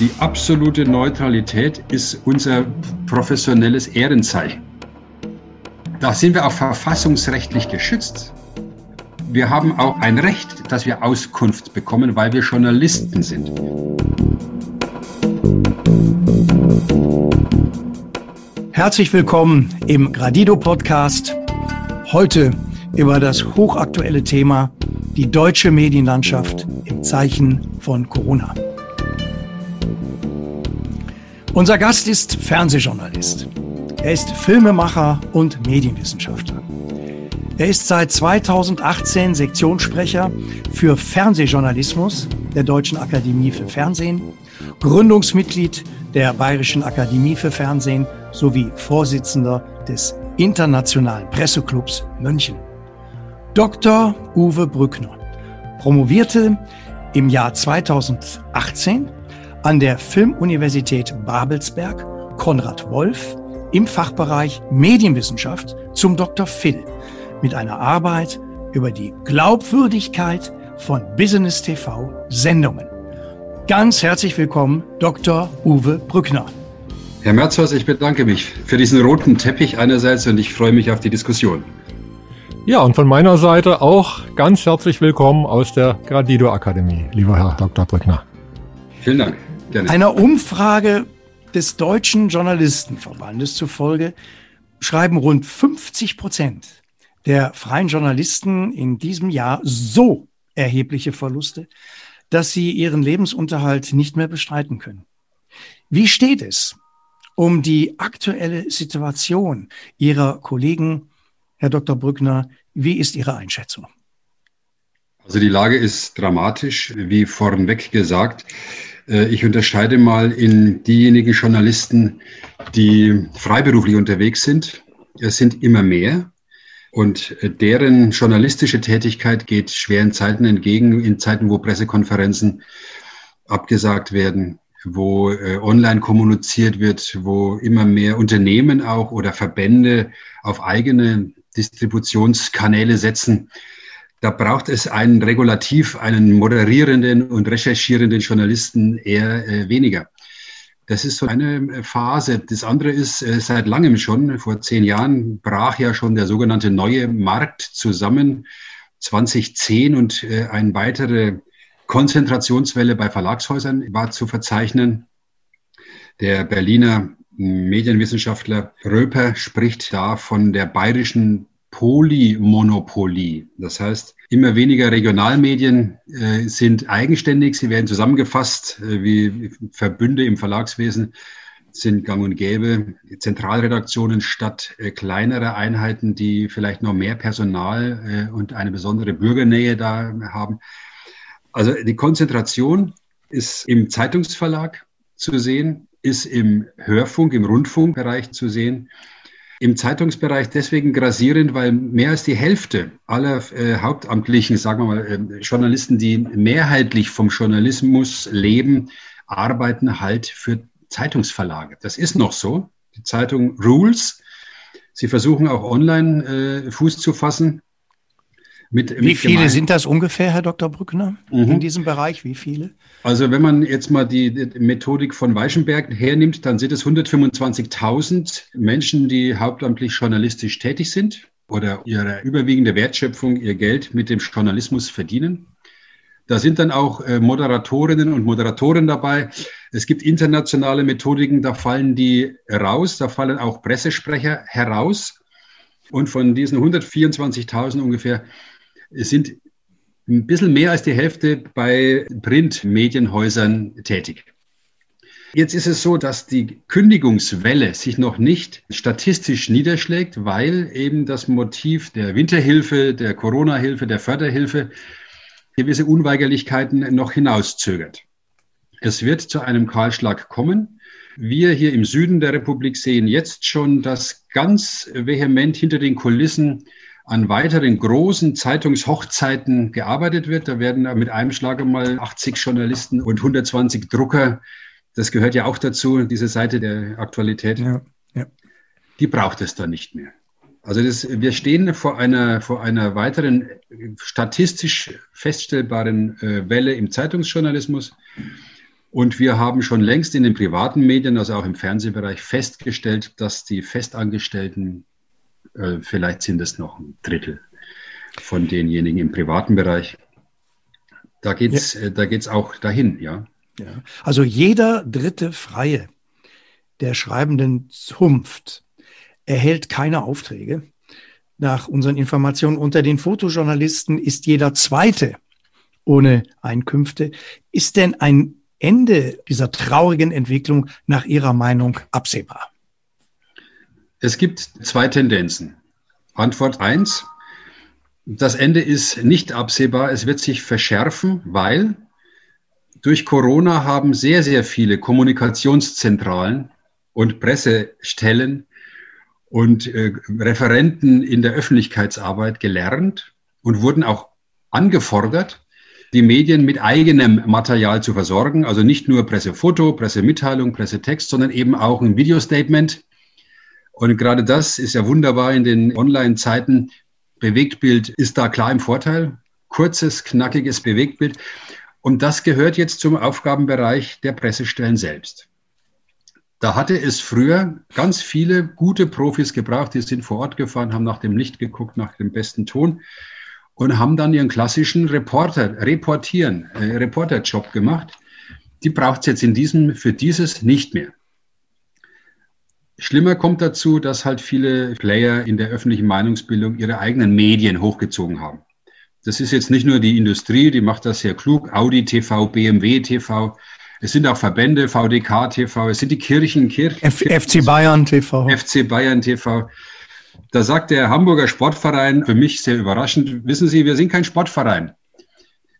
Die absolute Neutralität ist unser professionelles Ehrenzeichen. Da sind wir auch verfassungsrechtlich geschützt. Wir haben auch ein Recht, dass wir Auskunft bekommen, weil wir Journalisten sind. Herzlich willkommen im Gradido Podcast. Heute über das hochaktuelle Thema die deutsche Medienlandschaft im Zeichen von Corona. Unser Gast ist Fernsehjournalist. Er ist Filmemacher und Medienwissenschaftler. Er ist seit 2018 Sektionssprecher für Fernsehjournalismus der Deutschen Akademie für Fernsehen, Gründungsmitglied der Bayerischen Akademie für Fernsehen sowie Vorsitzender des Internationalen Presseclubs München. Dr. Uwe Brückner promovierte im Jahr 2018 an der Filmuniversität Babelsberg Konrad Wolf im Fachbereich Medienwissenschaft zum Dr. Phil mit einer Arbeit über die Glaubwürdigkeit von Business TV Sendungen. Ganz herzlich willkommen, Dr. Uwe Brückner. Herr Merzhaus, ich bedanke mich für diesen roten Teppich einerseits und ich freue mich auf die Diskussion. Ja, und von meiner Seite auch ganz herzlich willkommen aus der Gradido Akademie, lieber Herr Dr. Brückner. Vielen Dank. Gerne. Einer Umfrage des Deutschen Journalistenverbandes zufolge schreiben rund 50 Prozent der freien Journalisten in diesem Jahr so erhebliche Verluste, dass sie ihren Lebensunterhalt nicht mehr bestreiten können. Wie steht es um die aktuelle Situation Ihrer Kollegen, Herr Dr. Brückner? Wie ist Ihre Einschätzung? Also die Lage ist dramatisch, wie vornweg gesagt. Äh, ich unterscheide mal in diejenigen Journalisten, die freiberuflich unterwegs sind. Es sind immer mehr. Und äh, deren journalistische Tätigkeit geht schweren Zeiten entgegen, in Zeiten, wo Pressekonferenzen abgesagt werden, wo äh, online kommuniziert wird, wo immer mehr Unternehmen auch oder Verbände auf eigene Distributionskanäle setzen da braucht es einen Regulativ, einen moderierenden und recherchierenden Journalisten eher äh, weniger. Das ist so eine Phase. Das andere ist äh, seit langem schon, vor zehn Jahren brach ja schon der sogenannte neue Markt zusammen, 2010 und äh, eine weitere Konzentrationswelle bei Verlagshäusern war zu verzeichnen. Der Berliner Medienwissenschaftler Röper spricht da von der bayerischen Polymonopolie. Das heißt, immer weniger Regionalmedien äh, sind eigenständig, sie werden zusammengefasst äh, wie Verbünde im Verlagswesen sind gang und gäbe. Zentralredaktionen statt äh, kleinerer Einheiten, die vielleicht noch mehr Personal äh, und eine besondere Bürgernähe da haben. Also die Konzentration ist im Zeitungsverlag zu sehen, ist im Hörfunk, im Rundfunkbereich zu sehen im Zeitungsbereich deswegen grasierend, weil mehr als die Hälfte aller äh, hauptamtlichen, sagen wir mal, äh, Journalisten, die mehrheitlich vom Journalismus leben, arbeiten halt für Zeitungsverlage. Das ist noch so. Die Zeitung Rules. Sie versuchen auch online äh, Fuß zu fassen. Mit, Wie mit viele Gemein sind das ungefähr, Herr Dr. Brückner, mhm. in diesem Bereich? Wie viele? Also wenn man jetzt mal die, die Methodik von Weichenberg hernimmt, dann sind es 125.000 Menschen, die hauptamtlich journalistisch tätig sind oder ihre überwiegende Wertschöpfung, ihr Geld mit dem Journalismus verdienen. Da sind dann auch äh, Moderatorinnen und Moderatoren dabei. Es gibt internationale Methodiken, da fallen die raus, da fallen auch Pressesprecher heraus. Und von diesen 124.000 ungefähr sind ein bisschen mehr als die Hälfte bei Printmedienhäusern tätig. Jetzt ist es so, dass die Kündigungswelle sich noch nicht statistisch niederschlägt, weil eben das Motiv der Winterhilfe, der Corona-Hilfe, der Förderhilfe gewisse Unweigerlichkeiten noch hinauszögert. Es wird zu einem Kahlschlag kommen. Wir hier im Süden der Republik sehen jetzt schon, dass ganz vehement hinter den Kulissen an weiteren großen Zeitungshochzeiten gearbeitet wird. Da werden mit einem Schlag mal 80 Journalisten und 120 Drucker. Das gehört ja auch dazu, diese Seite der Aktualität. Ja, ja. Die braucht es dann nicht mehr. Also das, wir stehen vor einer, vor einer weiteren statistisch feststellbaren äh, Welle im Zeitungsjournalismus. Und wir haben schon längst in den privaten Medien, also auch im Fernsehbereich, festgestellt, dass die Festangestellten, äh, vielleicht sind es noch ein Drittel von denjenigen im privaten Bereich, da geht's, ja. äh, da geht's auch dahin, ja. ja. Also jeder dritte Freie der schreibenden Zunft erhält keine Aufträge. Nach unseren Informationen unter den Fotojournalisten ist jeder zweite ohne Einkünfte. Ist denn ein Ende dieser traurigen Entwicklung nach Ihrer Meinung absehbar? Es gibt zwei Tendenzen. Antwort eins: Das Ende ist nicht absehbar. Es wird sich verschärfen, weil durch Corona haben sehr, sehr viele Kommunikationszentralen und Pressestellen und äh, Referenten in der Öffentlichkeitsarbeit gelernt und wurden auch angefordert, die Medien mit eigenem Material zu versorgen. Also nicht nur Pressefoto, Pressemitteilung, Pressetext, sondern eben auch ein Videostatement. Und gerade das ist ja wunderbar in den Online-Zeiten. Bewegtbild ist da klar im Vorteil. Kurzes, knackiges Bewegtbild. Und das gehört jetzt zum Aufgabenbereich der Pressestellen selbst. Da hatte es früher ganz viele gute Profis gebraucht, die sind vor Ort gefahren, haben nach dem Licht geguckt, nach dem besten Ton und haben dann ihren klassischen Reporter, Reportieren, äh, Reporterjob gemacht. Die braucht es jetzt in diesem, für dieses nicht mehr. Schlimmer kommt dazu, dass halt viele Player in der öffentlichen Meinungsbildung ihre eigenen Medien hochgezogen haben. Das ist jetzt nicht nur die Industrie, die macht das sehr klug, Audi TV, BMW TV, es sind auch Verbände, VDK TV, es sind die Kirchen, Kirchen FC Bayern TV. FC Bayern TV. Da sagt der Hamburger Sportverein, für mich sehr überraschend, wissen Sie, wir sind kein Sportverein.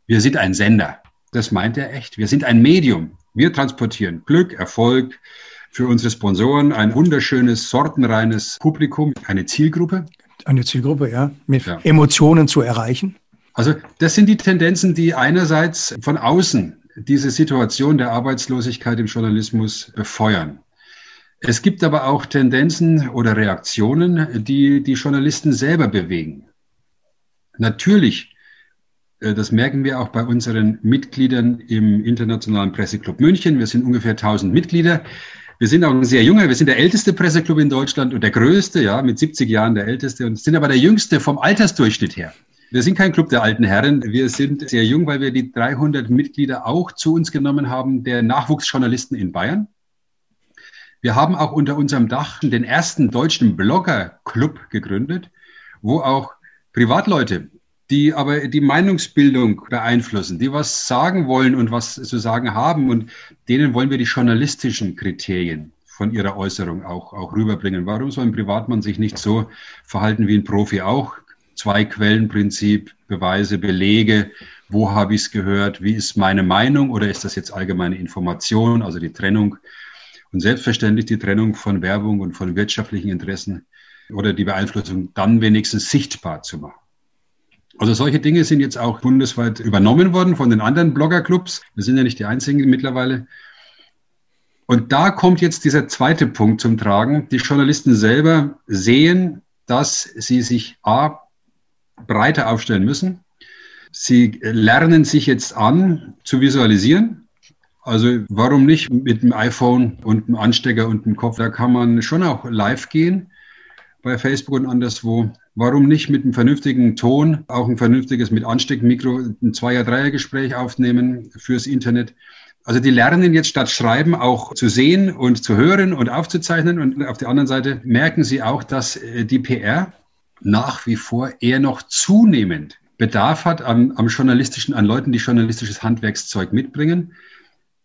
Wir sind ein Sender. Das meint er echt. Wir sind ein Medium. Wir transportieren Glück, Erfolg für unsere Sponsoren, ein wunderschönes, sortenreines Publikum, eine Zielgruppe. Eine Zielgruppe, ja, mit ja. Emotionen zu erreichen. Also das sind die Tendenzen, die einerseits von außen diese Situation der Arbeitslosigkeit im Journalismus befeuern. Es gibt aber auch Tendenzen oder Reaktionen, die die Journalisten selber bewegen. Natürlich, äh, das merken wir auch bei unseren Mitgliedern im Internationalen Presseclub München. Wir sind ungefähr 1000 Mitglieder. Wir sind auch ein sehr junger, wir sind der älteste Presseclub in Deutschland und der größte, ja, mit 70 Jahren der älteste und sind aber der jüngste vom Altersdurchschnitt her. Wir sind kein Club der alten Herren. Wir sind sehr jung, weil wir die 300 Mitglieder auch zu uns genommen haben, der Nachwuchsjournalisten in Bayern. Wir haben auch unter unserem Dach den ersten deutschen Blogger-Club gegründet, wo auch Privatleute, die aber die Meinungsbildung beeinflussen, die was sagen wollen und was zu sagen haben und denen wollen wir die journalistischen Kriterien von ihrer Äußerung auch, auch rüberbringen. Warum soll ein Privatmann sich nicht so verhalten wie ein Profi auch? Zwei-Quellen-Prinzip, Beweise, Belege, wo habe ich es gehört, wie ist meine Meinung oder ist das jetzt allgemeine Information, also die Trennung und selbstverständlich die Trennung von Werbung und von wirtschaftlichen Interessen oder die Beeinflussung dann wenigstens sichtbar zu machen. Also solche Dinge sind jetzt auch bundesweit übernommen worden von den anderen Bloggerclubs. Wir sind ja nicht die einzigen mittlerweile. Und da kommt jetzt dieser zweite Punkt zum Tragen. Die Journalisten selber sehen, dass sie sich A, breiter aufstellen müssen. Sie lernen sich jetzt an zu visualisieren. Also warum nicht mit dem iPhone und einem Anstecker und einem Kopf? Da kann man schon auch live gehen bei Facebook und anderswo. Warum nicht mit einem vernünftigen Ton, auch ein vernünftiges mit Ansteckmikro, ein Zweier-, Dreier-Gespräch aufnehmen fürs Internet? Also die lernen jetzt statt Schreiben auch zu sehen und zu hören und aufzuzeichnen. Und auf der anderen Seite merken sie auch, dass äh, die PR nach wie vor eher noch zunehmend Bedarf hat am, am journalistischen, an Leuten, die journalistisches Handwerkszeug mitbringen.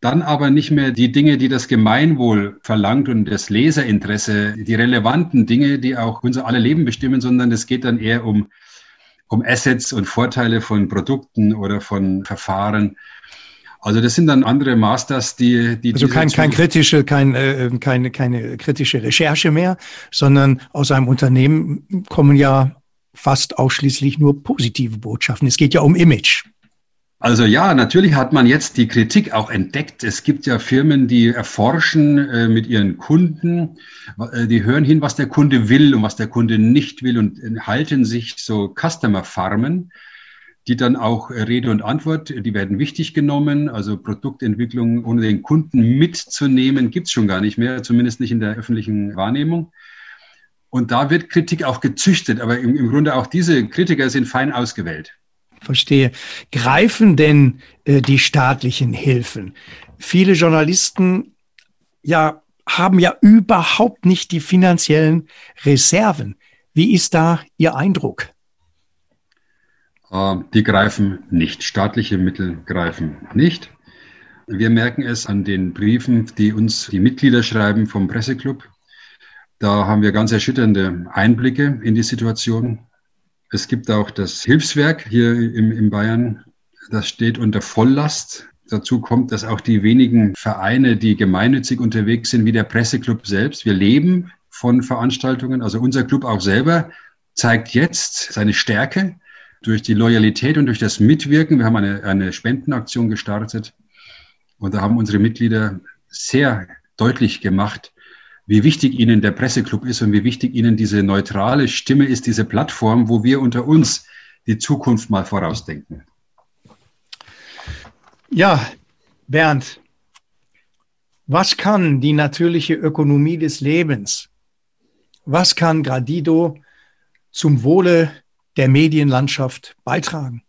Dann aber nicht mehr die Dinge, die das Gemeinwohl verlangt und das Leserinteresse, die relevanten Dinge, die auch unser alle Leben bestimmen, sondern es geht dann eher um, um Assets und Vorteile von Produkten oder von Verfahren. Also das sind dann andere Masters, die die also kein kein kritische kein äh, keine keine kritische Recherche mehr, sondern aus einem Unternehmen kommen ja fast ausschließlich nur positive Botschaften. Es geht ja um Image. Also ja, natürlich hat man jetzt die Kritik auch entdeckt. Es gibt ja Firmen, die erforschen äh, mit ihren Kunden, äh, die hören hin, was der Kunde will und was der Kunde nicht will und äh, halten sich so Customer Farmen die dann auch Rede und Antwort, die werden wichtig genommen. Also Produktentwicklung ohne den Kunden mitzunehmen, gibt's schon gar nicht mehr, zumindest nicht in der öffentlichen Wahrnehmung. Und da wird Kritik auch gezüchtet, aber im, im Grunde auch diese Kritiker sind fein ausgewählt. Verstehe. Greifen denn äh, die staatlichen Hilfen? Viele Journalisten ja haben ja überhaupt nicht die finanziellen Reserven. Wie ist da Ihr Eindruck? Äh, die greifen nicht. Staatliche Mittel greifen nicht. Wir merken es an den Briefen, die uns die Mitglieder schreiben vom Presseclub. Da haben wir ganz erschütternde Einblicke in die Situation. Es gibt auch das Hilfswerk hier im, in Bayern. Das steht unter Volllast. Dazu kommt, dass auch die wenigen Vereine, die gemeinnützig unterwegs sind, wie der Presseclub selbst, wir leben von Veranstaltungen. Also unser Club auch selber zeigt jetzt seine Stärke durch die Loyalität und durch das Mitwirken. Wir haben eine, eine Spendenaktion gestartet und da haben unsere Mitglieder sehr deutlich gemacht, wie wichtig Ihnen der Presseclub ist und wie wichtig Ihnen diese neutrale Stimme ist, diese Plattform, wo wir unter uns die Zukunft mal vorausdenken. Ja, Bernd, was kann die natürliche Ökonomie des Lebens? Was kann Gradido zum Wohle der Medienlandschaft beitragen?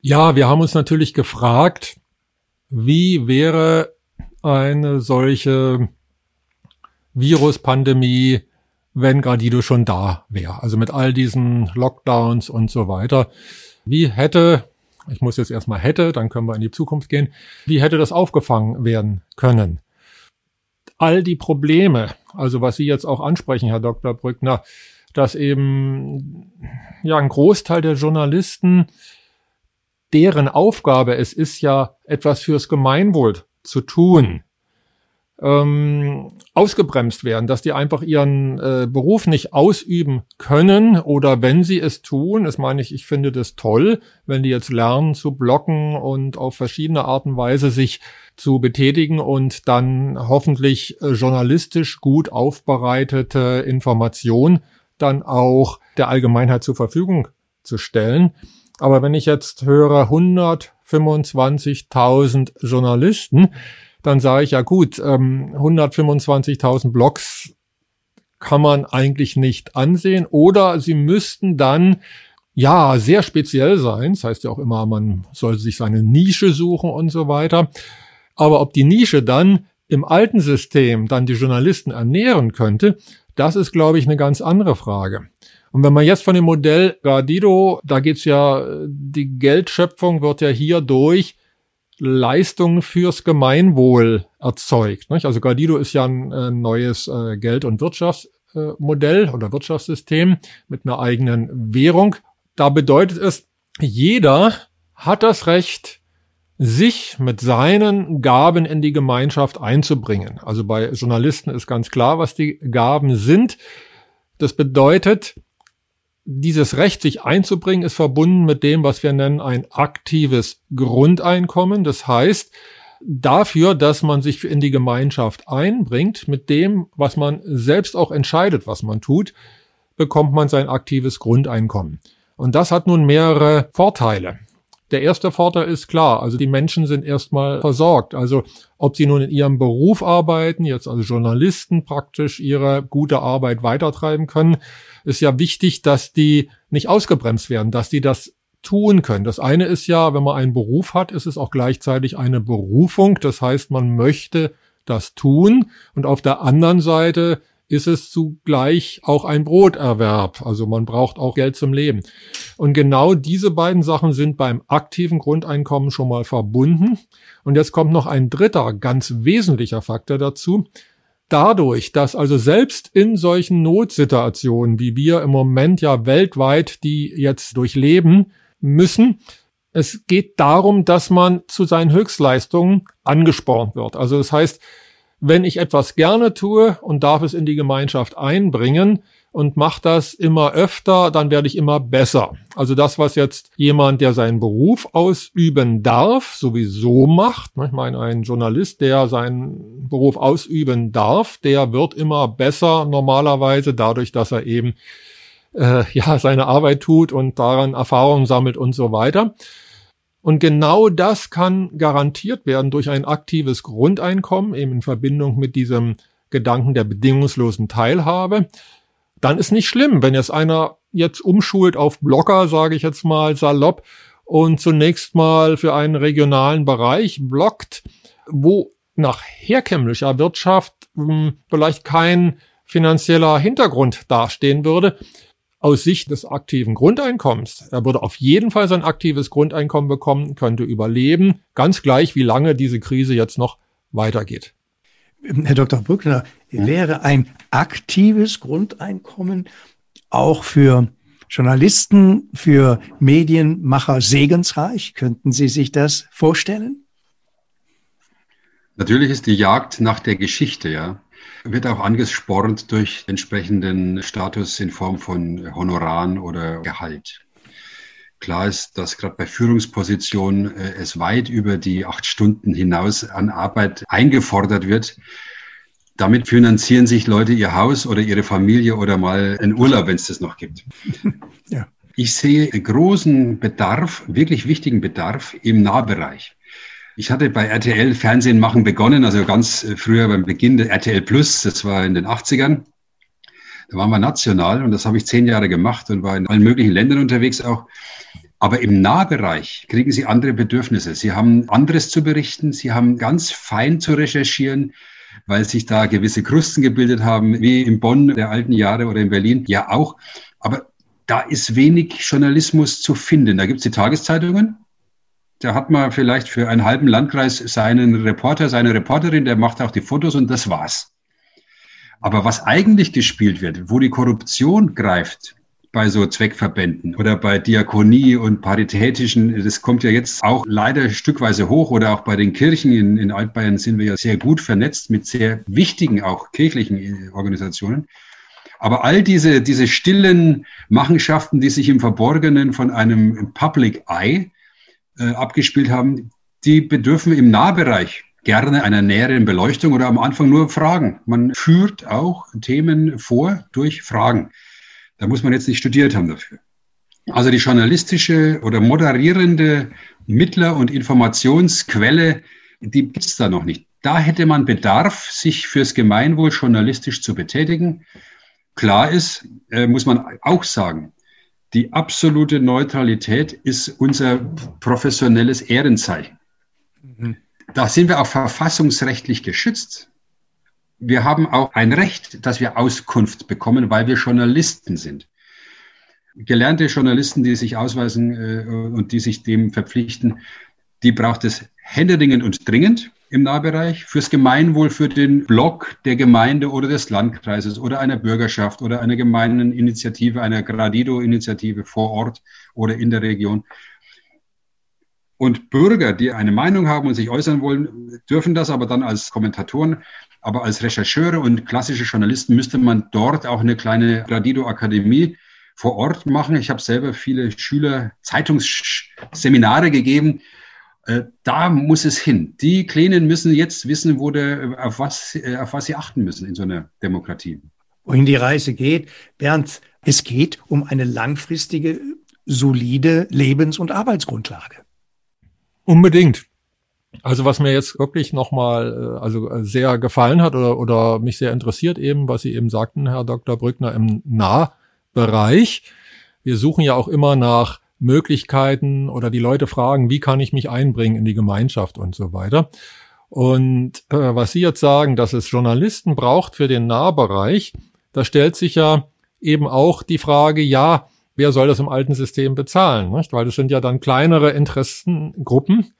Ja, wir haben uns natürlich gefragt, wie wäre eine solche Viruspandemie, wenn Gradido schon da wäre. Also mit all diesen Lockdowns und so weiter. Wie hätte, ich muss jetzt erstmal hätte, dann können wir in die Zukunft gehen, wie hätte das aufgefangen werden können? All die Probleme, also was Sie jetzt auch ansprechen, Herr Dr. Brückner, dass eben ja ein Großteil der Journalisten deren Aufgabe es ist ja etwas fürs Gemeinwohl zu tun, ähm, ausgebremst werden, dass die einfach ihren äh, Beruf nicht ausüben können oder wenn sie es tun, das meine ich, ich finde das toll, wenn die jetzt lernen zu blocken und auf verschiedene Art und Weise sich zu betätigen und dann hoffentlich äh, journalistisch gut aufbereitete Information dann auch der Allgemeinheit zur Verfügung zu stellen. Aber wenn ich jetzt höre 125.000 Journalisten, dann sage ich ja gut, 125.000 ähm, Blogs kann man eigentlich nicht ansehen oder sie müssten dann ja sehr speziell sein. Das heißt ja auch immer, man soll sich seine Nische suchen und so weiter. Aber ob die Nische dann im alten System dann die Journalisten ernähren könnte, das ist, glaube ich, eine ganz andere Frage. Und wenn man jetzt von dem Modell Gardido, da geht's ja, die Geldschöpfung wird ja hier durch Leistungen fürs Gemeinwohl erzeugt. Nicht? Also Gardido ist ja ein, ein neues äh, Geld- und Wirtschaftsmodell äh, oder Wirtschaftssystem mit einer eigenen Währung. Da bedeutet es, jeder hat das Recht, sich mit seinen Gaben in die Gemeinschaft einzubringen. Also bei Journalisten ist ganz klar, was die Gaben sind. Das bedeutet, dieses Recht, sich einzubringen, ist verbunden mit dem, was wir nennen ein aktives Grundeinkommen. Das heißt, dafür, dass man sich in die Gemeinschaft einbringt, mit dem, was man selbst auch entscheidet, was man tut, bekommt man sein aktives Grundeinkommen. Und das hat nun mehrere Vorteile. Der erste Vorteil ist klar, also die Menschen sind erstmal versorgt. Also ob sie nun in ihrem Beruf arbeiten, jetzt also Journalisten praktisch ihre gute Arbeit weitertreiben können, ist ja wichtig, dass die nicht ausgebremst werden, dass die das tun können. Das eine ist ja, wenn man einen Beruf hat, ist es auch gleichzeitig eine Berufung. Das heißt, man möchte das tun. Und auf der anderen Seite ist es zugleich auch ein Broterwerb. Also man braucht auch Geld zum Leben. Und genau diese beiden Sachen sind beim aktiven Grundeinkommen schon mal verbunden. Und jetzt kommt noch ein dritter ganz wesentlicher Faktor dazu. Dadurch, dass also selbst in solchen Notsituationen, wie wir im Moment ja weltweit die jetzt durchleben müssen, es geht darum, dass man zu seinen Höchstleistungen angespornt wird. Also das heißt, wenn ich etwas gerne tue und darf es in die Gemeinschaft einbringen und mache das immer öfter, dann werde ich immer besser. Also das, was jetzt jemand, der seinen Beruf ausüben darf, sowieso macht. Ich meine, ein Journalist, der seinen Beruf ausüben darf, der wird immer besser normalerweise dadurch, dass er eben äh, ja seine Arbeit tut und daran Erfahrungen sammelt und so weiter. Und genau das kann garantiert werden durch ein aktives Grundeinkommen, eben in Verbindung mit diesem Gedanken der bedingungslosen Teilhabe. Dann ist nicht schlimm, wenn jetzt einer jetzt umschult auf Blogger, sage ich jetzt mal salopp, und zunächst mal für einen regionalen Bereich blockt, wo nach herkömmlicher Wirtschaft hm, vielleicht kein finanzieller Hintergrund dastehen würde, aus Sicht des aktiven Grundeinkommens. Er würde auf jeden Fall sein aktives Grundeinkommen bekommen, könnte überleben, ganz gleich, wie lange diese Krise jetzt noch weitergeht. Herr Dr. Brückner, wäre ein aktives Grundeinkommen auch für Journalisten, für Medienmacher segensreich? Könnten Sie sich das vorstellen? Natürlich ist die Jagd nach der Geschichte, ja wird auch angespornt durch entsprechenden Status in Form von Honoraren oder Gehalt. Klar ist, dass gerade bei Führungspositionen äh, es weit über die acht Stunden hinaus an Arbeit eingefordert wird. Damit finanzieren sich Leute ihr Haus oder ihre Familie oder mal einen Urlaub, wenn es das noch gibt. Ja. Ich sehe großen Bedarf, wirklich wichtigen Bedarf im Nahbereich. Ich hatte bei RTL Fernsehen machen begonnen, also ganz äh, früher beim Beginn der RTL Plus, das war in den 80ern. Da waren wir national und das habe ich zehn Jahre gemacht und war in allen möglichen Ländern unterwegs auch. Aber im Nahbereich kriegen Sie andere Bedürfnisse. Sie haben anderes zu berichten. Sie haben ganz fein zu recherchieren, weil sich da gewisse Krusten gebildet haben, wie in Bonn der alten Jahre oder in Berlin. Ja, auch. Aber da ist wenig Journalismus zu finden. Da gibt es die Tageszeitungen, da hat man vielleicht für einen halben Landkreis seinen Reporter, seine Reporterin, der macht auch die Fotos und das war's. Aber was eigentlich gespielt wird, wo die Korruption greift, bei so Zweckverbänden oder bei Diakonie und paritätischen, das kommt ja jetzt auch leider stückweise hoch oder auch bei den Kirchen in, in Altbayern sind wir ja sehr gut vernetzt mit sehr wichtigen auch kirchlichen Organisationen. Aber all diese, diese stillen Machenschaften, die sich im Verborgenen von einem Public Eye äh, abgespielt haben, die bedürfen im Nahbereich gerne einer näheren Beleuchtung oder am Anfang nur Fragen. Man führt auch Themen vor durch Fragen. Da muss man jetzt nicht studiert haben dafür. Also die journalistische oder moderierende Mittler- und Informationsquelle, die gibt es da noch nicht. Da hätte man Bedarf, sich fürs Gemeinwohl journalistisch zu betätigen. Klar ist, äh, muss man auch sagen, die absolute Neutralität ist unser professionelles Ehrenzeichen. Mhm. Da sind wir auch verfassungsrechtlich geschützt. Wir haben auch ein Recht, dass wir Auskunft bekommen, weil wir Journalisten sind. Gelernte Journalisten, die sich ausweisen äh, und die sich dem verpflichten, die braucht es händeringend und dringend im Nahbereich fürs Gemeinwohl, für den Block der Gemeinde oder des Landkreises oder einer Bürgerschaft oder einer gemeinen Initiative, einer Gradido-Initiative vor Ort oder in der Region. Und Bürger, die eine Meinung haben und sich äußern wollen, dürfen das aber dann als Kommentatoren. Aber als Rechercheure und klassische Journalisten müsste man dort auch eine kleine Gradido-Akademie vor Ort machen. Ich habe selber viele Schüler Zeitungsseminare gegeben äh, da muss es hin. Die Kleinen müssen jetzt wissen, wo der, auf, was, äh, auf was sie achten müssen in so einer Demokratie. Wohin die Reise geht. Bernd, es geht um eine langfristige, solide Lebens- und Arbeitsgrundlage. Unbedingt. Also was mir jetzt wirklich nochmal äh, also sehr gefallen hat oder, oder mich sehr interessiert eben, was Sie eben sagten, Herr Dr. Brückner, im Nahbereich. Wir suchen ja auch immer nach Möglichkeiten oder die Leute fragen, wie kann ich mich einbringen in die Gemeinschaft und so weiter. Und äh, was Sie jetzt sagen, dass es Journalisten braucht für den Nahbereich, da stellt sich ja eben auch die Frage, ja, wer soll das im alten System bezahlen? Nicht? Weil das sind ja dann kleinere Interessengruppen.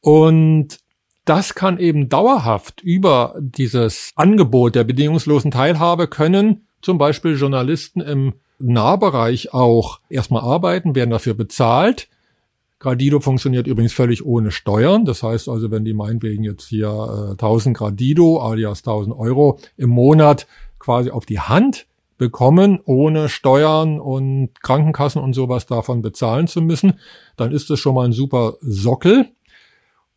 Und das kann eben dauerhaft über dieses Angebot der bedingungslosen Teilhabe können zum Beispiel Journalisten im Nahbereich auch erstmal arbeiten, werden dafür bezahlt. Gradido funktioniert übrigens völlig ohne Steuern. Das heißt also, wenn die meinetwegen jetzt hier äh, 1000 Gradido alias 1000 Euro im Monat quasi auf die Hand bekommen, ohne Steuern und Krankenkassen und sowas davon bezahlen zu müssen, dann ist das schon mal ein super Sockel.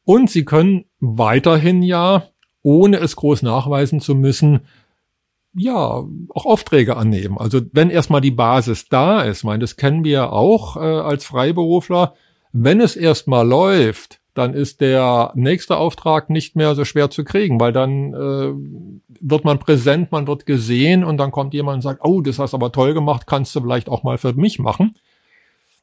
Und sie können weiterhin ja, ohne es groß nachweisen zu müssen, ja, auch Aufträge annehmen. Also wenn erstmal die Basis da ist, meine, das kennen wir auch äh, als Freiberufler, wenn es erstmal läuft, dann ist der nächste Auftrag nicht mehr so schwer zu kriegen, weil dann äh, wird man präsent, man wird gesehen und dann kommt jemand und sagt, oh, das hast aber toll gemacht, kannst du vielleicht auch mal für mich machen.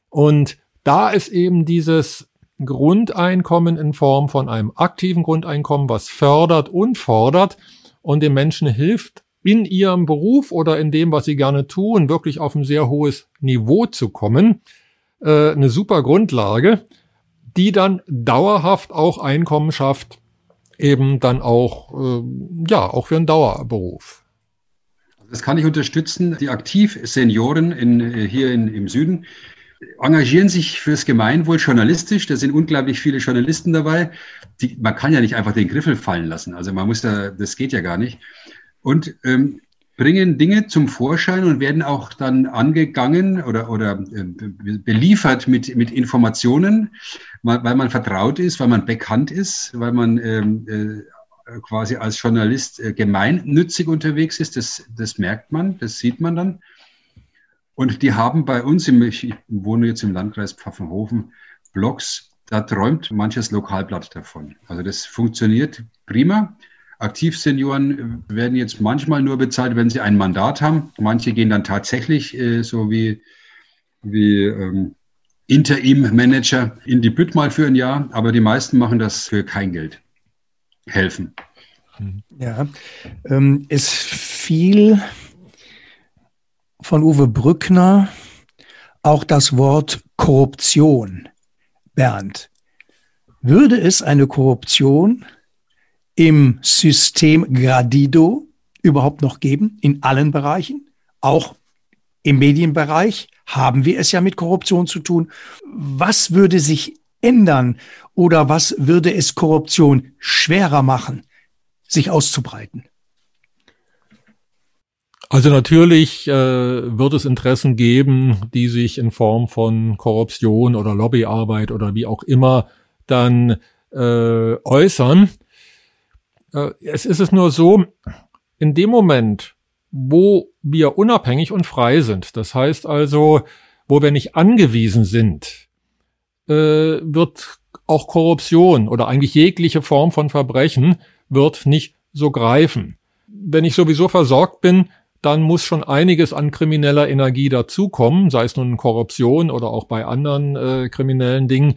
Und da ist eben dieses Grundeinkommen in Form von einem aktiven Grundeinkommen, was fördert und fordert und den Menschen hilft, in ihrem Beruf oder in dem, was sie gerne tun, wirklich auf ein sehr hohes Niveau zu kommen. Äh, eine super Grundlage, die dann dauerhaft auch Einkommen schafft, eben dann auch, äh, ja, auch für einen Dauerberuf. Das kann ich unterstützen. Die Aktivsenioren in, äh, hier in, im Süden engagieren sich fürs Gemeinwohl journalistisch. Da sind unglaublich viele Journalisten dabei. Die, man kann ja nicht einfach den Griffel fallen lassen. Also man muss da, das geht ja gar nicht. Und ähm, bringen Dinge zum Vorschein und werden auch dann angegangen oder, oder äh, beliefert mit, mit Informationen, weil man vertraut ist, weil man bekannt ist, weil man ähm, äh, quasi als Journalist äh, gemeinnützig unterwegs ist. Das, das merkt man, das sieht man dann. Und die haben bei uns, im, ich wohne jetzt im Landkreis Pfaffenhofen, Blogs, da träumt manches Lokalblatt davon. Also das funktioniert prima. Aktivsenioren werden jetzt manchmal nur bezahlt, wenn sie ein Mandat haben. Manche gehen dann tatsächlich äh, so wie, wie ähm, Interim-Manager in die Bütt mal für ein Jahr, aber die meisten machen das für kein Geld. Helfen. Ja, ähm, es fiel von Uwe Brückner auch das Wort Korruption. Bernd, würde es eine Korruption im System Gradido überhaupt noch geben, in allen Bereichen, auch im Medienbereich haben wir es ja mit Korruption zu tun. Was würde sich ändern oder was würde es Korruption schwerer machen, sich auszubreiten? Also natürlich äh, wird es Interessen geben, die sich in Form von Korruption oder Lobbyarbeit oder wie auch immer dann äh, äußern. Äh, es ist es nur so, in dem Moment, wo wir unabhängig und frei sind, das heißt also, wo wir nicht angewiesen sind, äh, wird auch Korruption oder eigentlich jegliche Form von Verbrechen wird nicht so greifen. Wenn ich sowieso versorgt bin, dann muss schon einiges an krimineller Energie dazukommen, sei es nun Korruption oder auch bei anderen äh, kriminellen Dingen,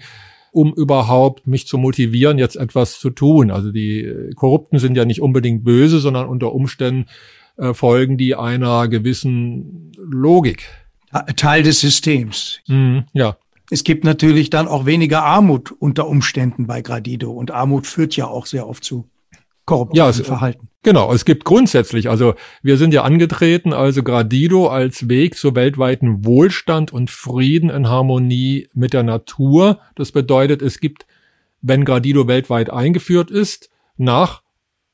um überhaupt mich zu motivieren, jetzt etwas zu tun. Also die Korrupten sind ja nicht unbedingt böse, sondern unter Umständen äh, folgen die einer gewissen Logik. Teil des Systems. Mhm, ja. Es gibt natürlich dann auch weniger Armut unter Umständen bei Gradido und Armut führt ja auch sehr oft zu korruptem ja, Verhalten. Genau, es gibt grundsätzlich, also wir sind ja angetreten, also Gradido als Weg zu weltweiten Wohlstand und Frieden in Harmonie mit der Natur. Das bedeutet, es gibt, wenn Gradido weltweit eingeführt ist, nach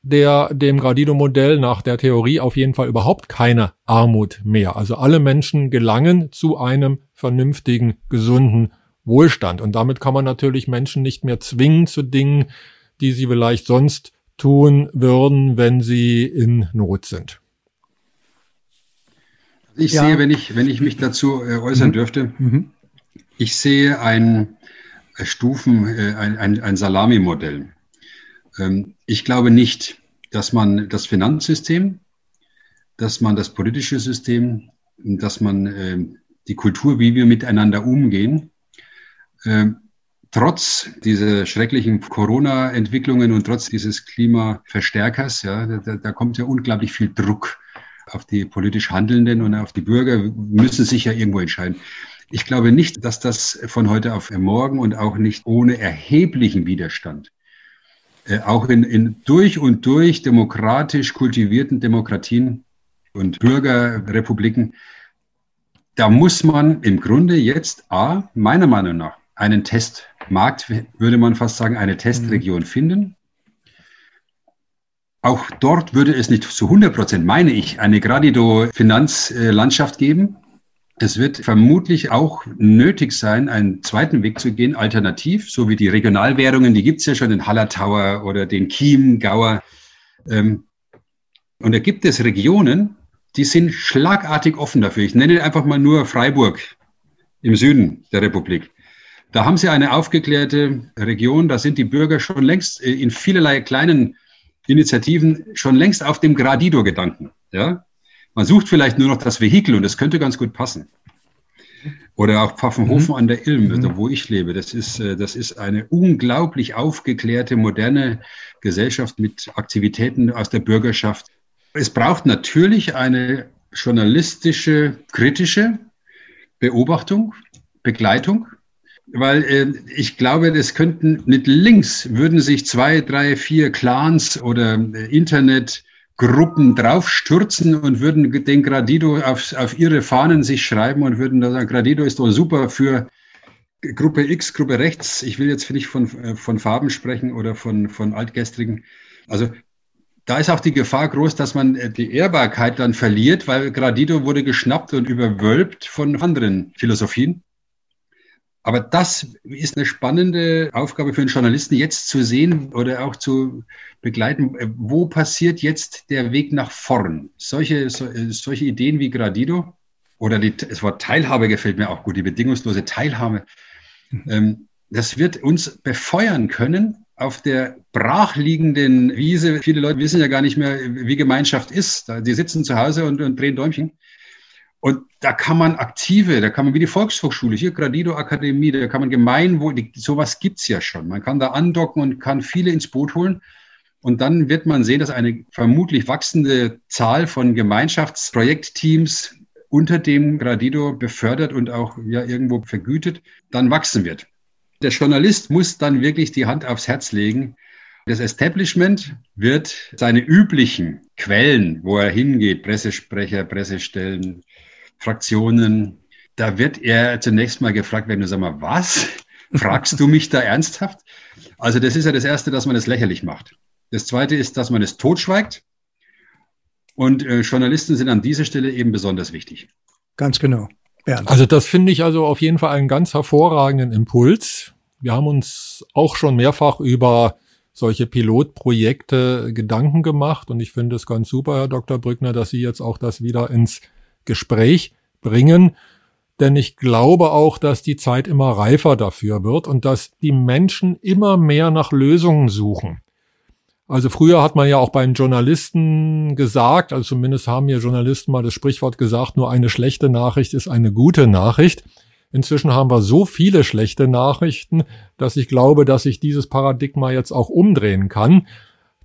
der, dem Gradido-Modell, nach der Theorie auf jeden Fall überhaupt keine Armut mehr. Also alle Menschen gelangen zu einem vernünftigen, gesunden Wohlstand. Und damit kann man natürlich Menschen nicht mehr zwingen zu Dingen, die sie vielleicht sonst tun würden, wenn sie in Not sind. Ich ja. sehe, wenn ich, wenn ich mich dazu äh, äußern mhm. dürfte, mhm. ich sehe ein äh, Stufen, äh, ein, ein, ein Salami-Modell. Ähm, ich glaube nicht, dass man das Finanzsystem, dass man das politische System, dass man äh, die Kultur, wie wir miteinander umgehen, ähm, trotz dieser schrecklichen Corona-Entwicklungen und trotz dieses Klimaverstärkers, ja, da, da kommt ja unglaublich viel Druck auf die politisch Handelnden und auf die Bürger, müssen sich ja irgendwo entscheiden. Ich glaube nicht, dass das von heute auf morgen und auch nicht ohne erheblichen Widerstand, äh, auch in, in durch und durch demokratisch kultivierten Demokratien und Bürgerrepubliken, da muss man im Grunde jetzt A, meiner Meinung nach, einen Testmarkt, würde man fast sagen, eine Testregion mhm. finden. Auch dort würde es nicht zu 100 Prozent, meine ich, eine Gradido-Finanzlandschaft geben. Es wird vermutlich auch nötig sein, einen zweiten Weg zu gehen, alternativ, so wie die Regionalwährungen, die gibt es ja schon, den Hallertauer oder den Chiemgauer. Ähm, Und da gibt es Regionen, die sind schlagartig offen dafür. Ich nenne einfach mal nur Freiburg im Süden der Republik. Da haben sie eine aufgeklärte Region, da sind die Bürger schon längst äh, in vielerlei kleinen Initiativen schon längst auf dem Gradido-Gedanken. Ja? Man sucht vielleicht nur noch das Vehikel und das könnte ganz gut passen. Oder auch Pfaffenhofen mhm. an der Ilm, mhm. wo ich lebe. Das ist, äh, das ist eine unglaublich aufgeklärte, moderne Gesellschaft mit Aktivitäten aus der Bürgerschaft. Es braucht natürlich eine journalistische, kritische Beobachtung, Begleitung, weil äh, ich glaube, das könnten mit links würden sich zwei, drei, vier Clans oder äh, Internetgruppen draufstürzen und würden den Gradido auf, auf ihre Fahnen sich schreiben und würden sagen, Gradido ist doch super für Gruppe X, Gruppe rechts. Ich will jetzt nicht von, äh, von Farben sprechen oder von, von altgestrigen. Also da ist auch die Gefahr groß, dass man äh, die Ehrbarkeit dann verliert, weil Gradido wurde geschnappt und überwölbt von anderen Philosophien. Aber das ist eine spannende Aufgabe für einen Journalisten, jetzt zu sehen oder auch zu begleiten, wo passiert jetzt der Weg nach vorn? Solche, so, äh, solche Ideen wie Gradido oder die, das Wort Teilhabe gefällt mir auch gut, die bedingungslose Teilhabe. Mhm. Ähm, das wird uns befeuern können auf der brachliegenden Wiese. Viele Leute wissen ja gar nicht mehr, wie Gemeinschaft ist. Die sitzen zu Hause und, und drehen Däumchen. Und da kann man aktive, da kann man wie die Volkshochschule, hier Gradido Akademie, da kann man Gemeinwohl, sowas gibt's ja schon. Man kann da andocken und kann viele ins Boot holen. Und dann wird man sehen, dass eine vermutlich wachsende Zahl von Gemeinschaftsprojektteams unter dem Gradido befördert und auch ja irgendwo vergütet, dann wachsen wird. Der Journalist muss dann wirklich die Hand aufs Herz legen. Das Establishment wird seine üblichen Quellen, wo er hingeht, Pressesprecher, Pressestellen, Fraktionen, da wird er zunächst mal gefragt werden, sag mal, was? Fragst du mich da ernsthaft? Also das ist ja das Erste, dass man es lächerlich macht. Das Zweite ist, dass man es totschweigt. Und äh, Journalisten sind an dieser Stelle eben besonders wichtig. Ganz genau. Bernd. Also das finde ich also auf jeden Fall einen ganz hervorragenden Impuls. Wir haben uns auch schon mehrfach über solche Pilotprojekte Gedanken gemacht und ich finde es ganz super, Herr Dr. Brückner, dass Sie jetzt auch das wieder ins Gespräch bringen. Denn ich glaube auch, dass die Zeit immer reifer dafür wird und dass die Menschen immer mehr nach Lösungen suchen. Also früher hat man ja auch beim Journalisten gesagt, also zumindest haben mir Journalisten mal das Sprichwort gesagt, nur eine schlechte Nachricht ist eine gute Nachricht. Inzwischen haben wir so viele schlechte Nachrichten, dass ich glaube, dass sich dieses Paradigma jetzt auch umdrehen kann,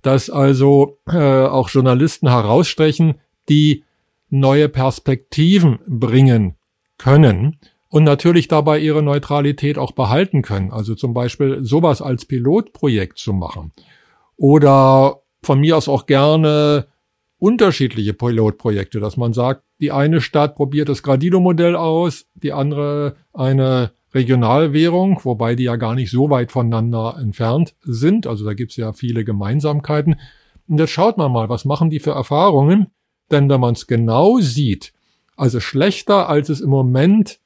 dass also äh, auch Journalisten herausstechen, die neue Perspektiven bringen können und natürlich dabei ihre Neutralität auch behalten können. Also zum Beispiel sowas als Pilotprojekt zu machen oder von mir aus auch gerne unterschiedliche Pilotprojekte, dass man sagt, die eine Stadt probiert das Gradido-Modell aus, die andere eine Regionalwährung, wobei die ja gar nicht so weit voneinander entfernt sind. Also da gibt's ja viele Gemeinsamkeiten. Und jetzt schaut man mal, was machen die für Erfahrungen? Denn wenn man es genau sieht, also schlechter als es im Moment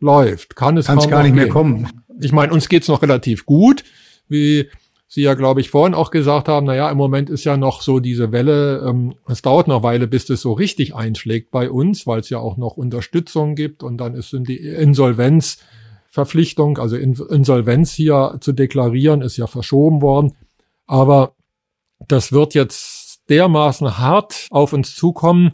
läuft, kann es Kann's gar nicht gehen. mehr kommen. Ich meine, uns geht's noch relativ gut, wie Sie ja, glaube ich, vorhin auch gesagt haben, naja, im Moment ist ja noch so diese Welle, ähm, es dauert noch Weile, bis das so richtig einschlägt bei uns, weil es ja auch noch Unterstützung gibt und dann ist die Insolvenzverpflichtung, also Insolvenz hier zu deklarieren, ist ja verschoben worden. Aber das wird jetzt dermaßen hart auf uns zukommen,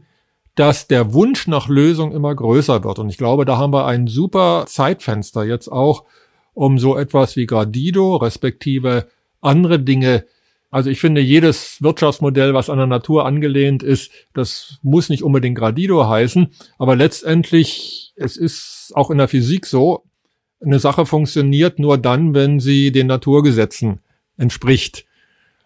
dass der Wunsch nach Lösung immer größer wird. Und ich glaube, da haben wir ein super Zeitfenster jetzt auch, um so etwas wie Gradido, respektive andere Dinge. Also ich finde, jedes Wirtschaftsmodell, was an der Natur angelehnt ist, das muss nicht unbedingt Gradido heißen. Aber letztendlich, es ist auch in der Physik so, eine Sache funktioniert nur dann, wenn sie den Naturgesetzen entspricht.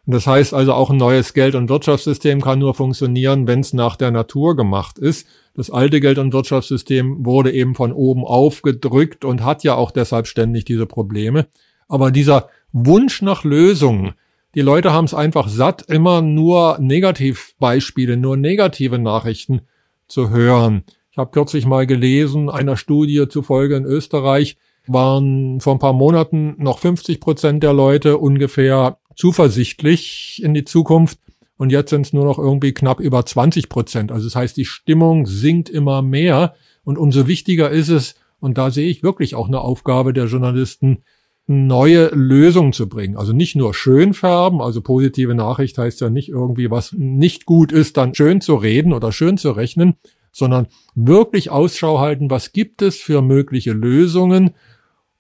Und das heißt also, auch ein neues Geld- und Wirtschaftssystem kann nur funktionieren, wenn es nach der Natur gemacht ist. Das alte Geld- und Wirtschaftssystem wurde eben von oben aufgedrückt und hat ja auch deshalb ständig diese Probleme. Aber dieser Wunsch nach Lösungen, die Leute haben es einfach satt, immer nur Negativbeispiele, nur negative Nachrichten zu hören. Ich habe kürzlich mal gelesen, einer Studie zufolge in Österreich waren vor ein paar Monaten noch 50 Prozent der Leute ungefähr zuversichtlich in die Zukunft. und jetzt sind es nur noch irgendwie knapp über 20 Prozent. Also das heißt, die Stimmung sinkt immer mehr und umso wichtiger ist es, und da sehe ich wirklich auch eine Aufgabe der Journalisten, neue Lösungen zu bringen. Also nicht nur schön färben, also positive Nachricht heißt ja nicht irgendwie, was nicht gut ist, dann schön zu reden oder schön zu rechnen, sondern wirklich Ausschau halten, was gibt es für mögliche Lösungen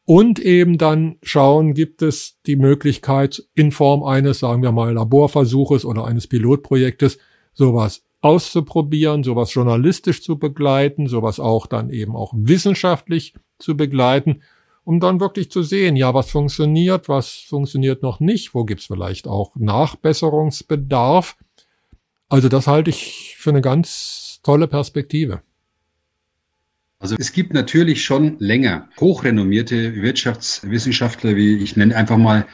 und eben dann schauen, gibt es die Möglichkeit in Form eines, sagen wir mal, Laborversuches oder eines Pilotprojektes, sowas auszuprobieren, sowas journalistisch zu begleiten, sowas auch dann eben auch wissenschaftlich zu begleiten um dann wirklich zu sehen, ja, was funktioniert, was funktioniert noch nicht, wo gibt's vielleicht auch Nachbesserungsbedarf. Also das halte ich für eine ganz tolle Perspektive. Also es gibt natürlich schon länger hochrenommierte Wirtschaftswissenschaftler, wie ich nenne einfach mal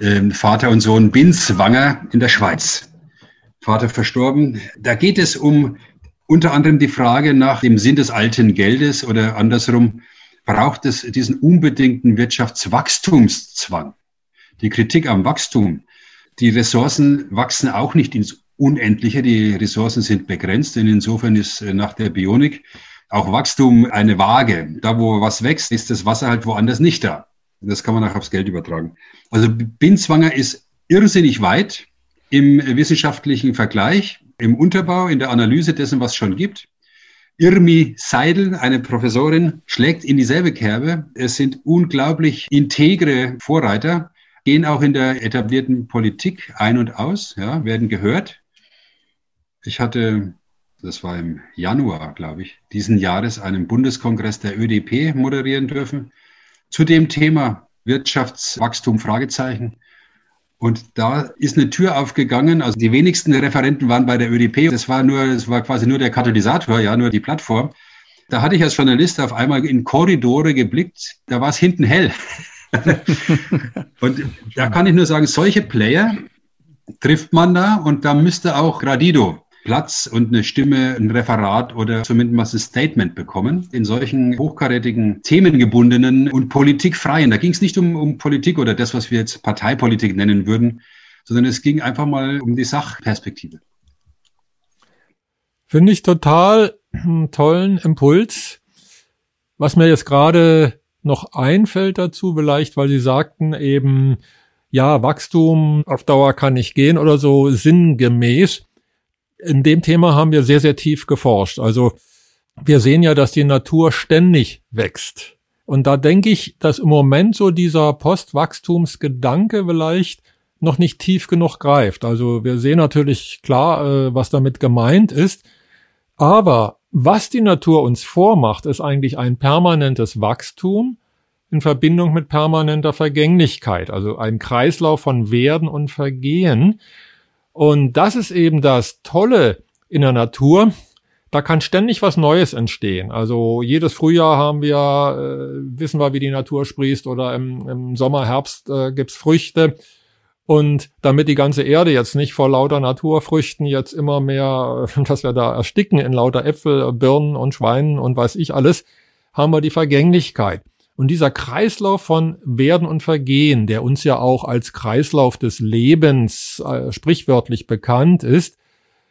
äh, Vater und Sohn Binswanger in der Schweiz. Vater verstorben. Da geht es um unter anderem die Frage nach dem Sinn des alten Geldes oder andersrum, braucht es diesen unbedingten Wirtschaftswachstumszwang. Die Kritik am Wachstum. Die Ressourcen wachsen auch nicht ins Unendliche. Die Ressourcen sind begrenzt. Und insofern ist äh, nach der Bionik auch Wachstum eine Waage. Da, wo was wächst, ist das Wasser halt woanders nicht da. Das kann man auch aufs Geld übertragen. Also Binzwanger ist irrsinnig weit im wissenschaftlichen Vergleich, im Unterbau, in der Analyse dessen, was es schon gibt. Irmi Seidel, eine Professorin, schlägt in dieselbe Kerbe. Es sind unglaublich integre Vorreiter, gehen auch in der etablierten Politik ein und aus, ja, werden gehört. Ich hatte, das war im Januar, glaube ich, diesen Jahres einen Bundeskongress der ÖDP moderieren dürfen zu dem Thema Wirtschaftswachstum Fragezeichen. Und da ist eine Tür aufgegangen. Also die wenigsten Referenten waren bei der ÖDP. Das war nur, das war quasi nur der Katalysator, ja, nur die Plattform. Da hatte ich als Journalist auf einmal in Korridore geblickt. Da war es hinten hell. und da kann ich nur sagen, solche Player trifft man da und da müsste auch Gradido Platz und eine Stimme, ein Referat oder zumindest ein Statement bekommen in solchen hochkarätigen, themengebundenen und politikfreien. Da ging es nicht um, um Politik oder das, was wir jetzt Parteipolitik nennen würden, sondern es ging einfach mal um die Sachperspektive. Finde ich total einen tollen Impuls. Was mir jetzt gerade noch einfällt dazu, vielleicht, weil Sie sagten eben, ja, Wachstum auf Dauer kann nicht gehen oder so sinngemäß in dem Thema haben wir sehr, sehr tief geforscht. Also wir sehen ja, dass die Natur ständig wächst. Und da denke ich, dass im Moment so dieser Postwachstumsgedanke vielleicht noch nicht tief genug greift. Also wir sehen natürlich klar, äh, was damit gemeint ist. Aber was die Natur uns vormacht, ist eigentlich ein permanentes Wachstum in Verbindung mit permanenter Vergänglichkeit, also ein Kreislauf von Werden und Vergehen. Und das ist eben das Tolle in der Natur. Da kann ständig was Neues entstehen. Also jedes Frühjahr haben wir, äh, wissen wir, wie die Natur sprießt oder im, im Sommer, Herbst äh, gibt's Früchte. Und damit die ganze Erde jetzt nicht vor lauter Naturfrüchten jetzt immer mehr, dass wir da ersticken in lauter Äpfel, Birnen und Schweinen und weiß ich alles, haben wir die Vergänglichkeit. Und dieser Kreislauf von Werden und Vergehen, der uns ja auch als Kreislauf des Lebens äh, sprichwörtlich bekannt ist,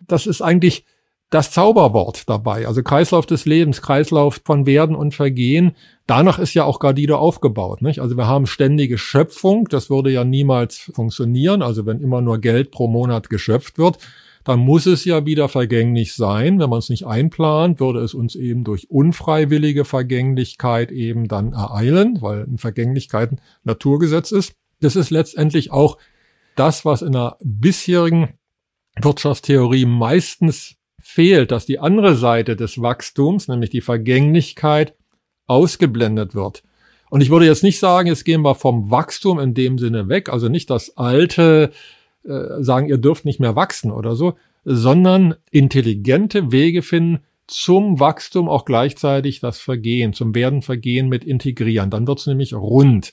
das ist eigentlich das Zauberwort dabei. Also Kreislauf des Lebens, Kreislauf von Werden und Vergehen. Danach ist ja auch Gardido aufgebaut. Nicht? Also wir haben ständige Schöpfung. Das würde ja niemals funktionieren. Also wenn immer nur Geld pro Monat geschöpft wird, dann muss es ja wieder vergänglich sein. Wenn man es nicht einplant, würde es uns eben durch unfreiwillige Vergänglichkeit eben dann ereilen, weil Vergänglichkeit ein Naturgesetz ist. Das ist letztendlich auch das, was in der bisherigen Wirtschaftstheorie meistens fehlt, dass die andere Seite des Wachstums, nämlich die Vergänglichkeit, ausgeblendet wird. Und ich würde jetzt nicht sagen, jetzt gehen wir vom Wachstum in dem Sinne weg, also nicht das alte äh, sagen, ihr dürft nicht mehr wachsen oder so, sondern intelligente Wege finden, zum Wachstum auch gleichzeitig das Vergehen, zum Werden Vergehen mit integrieren. Dann wird's nämlich rund.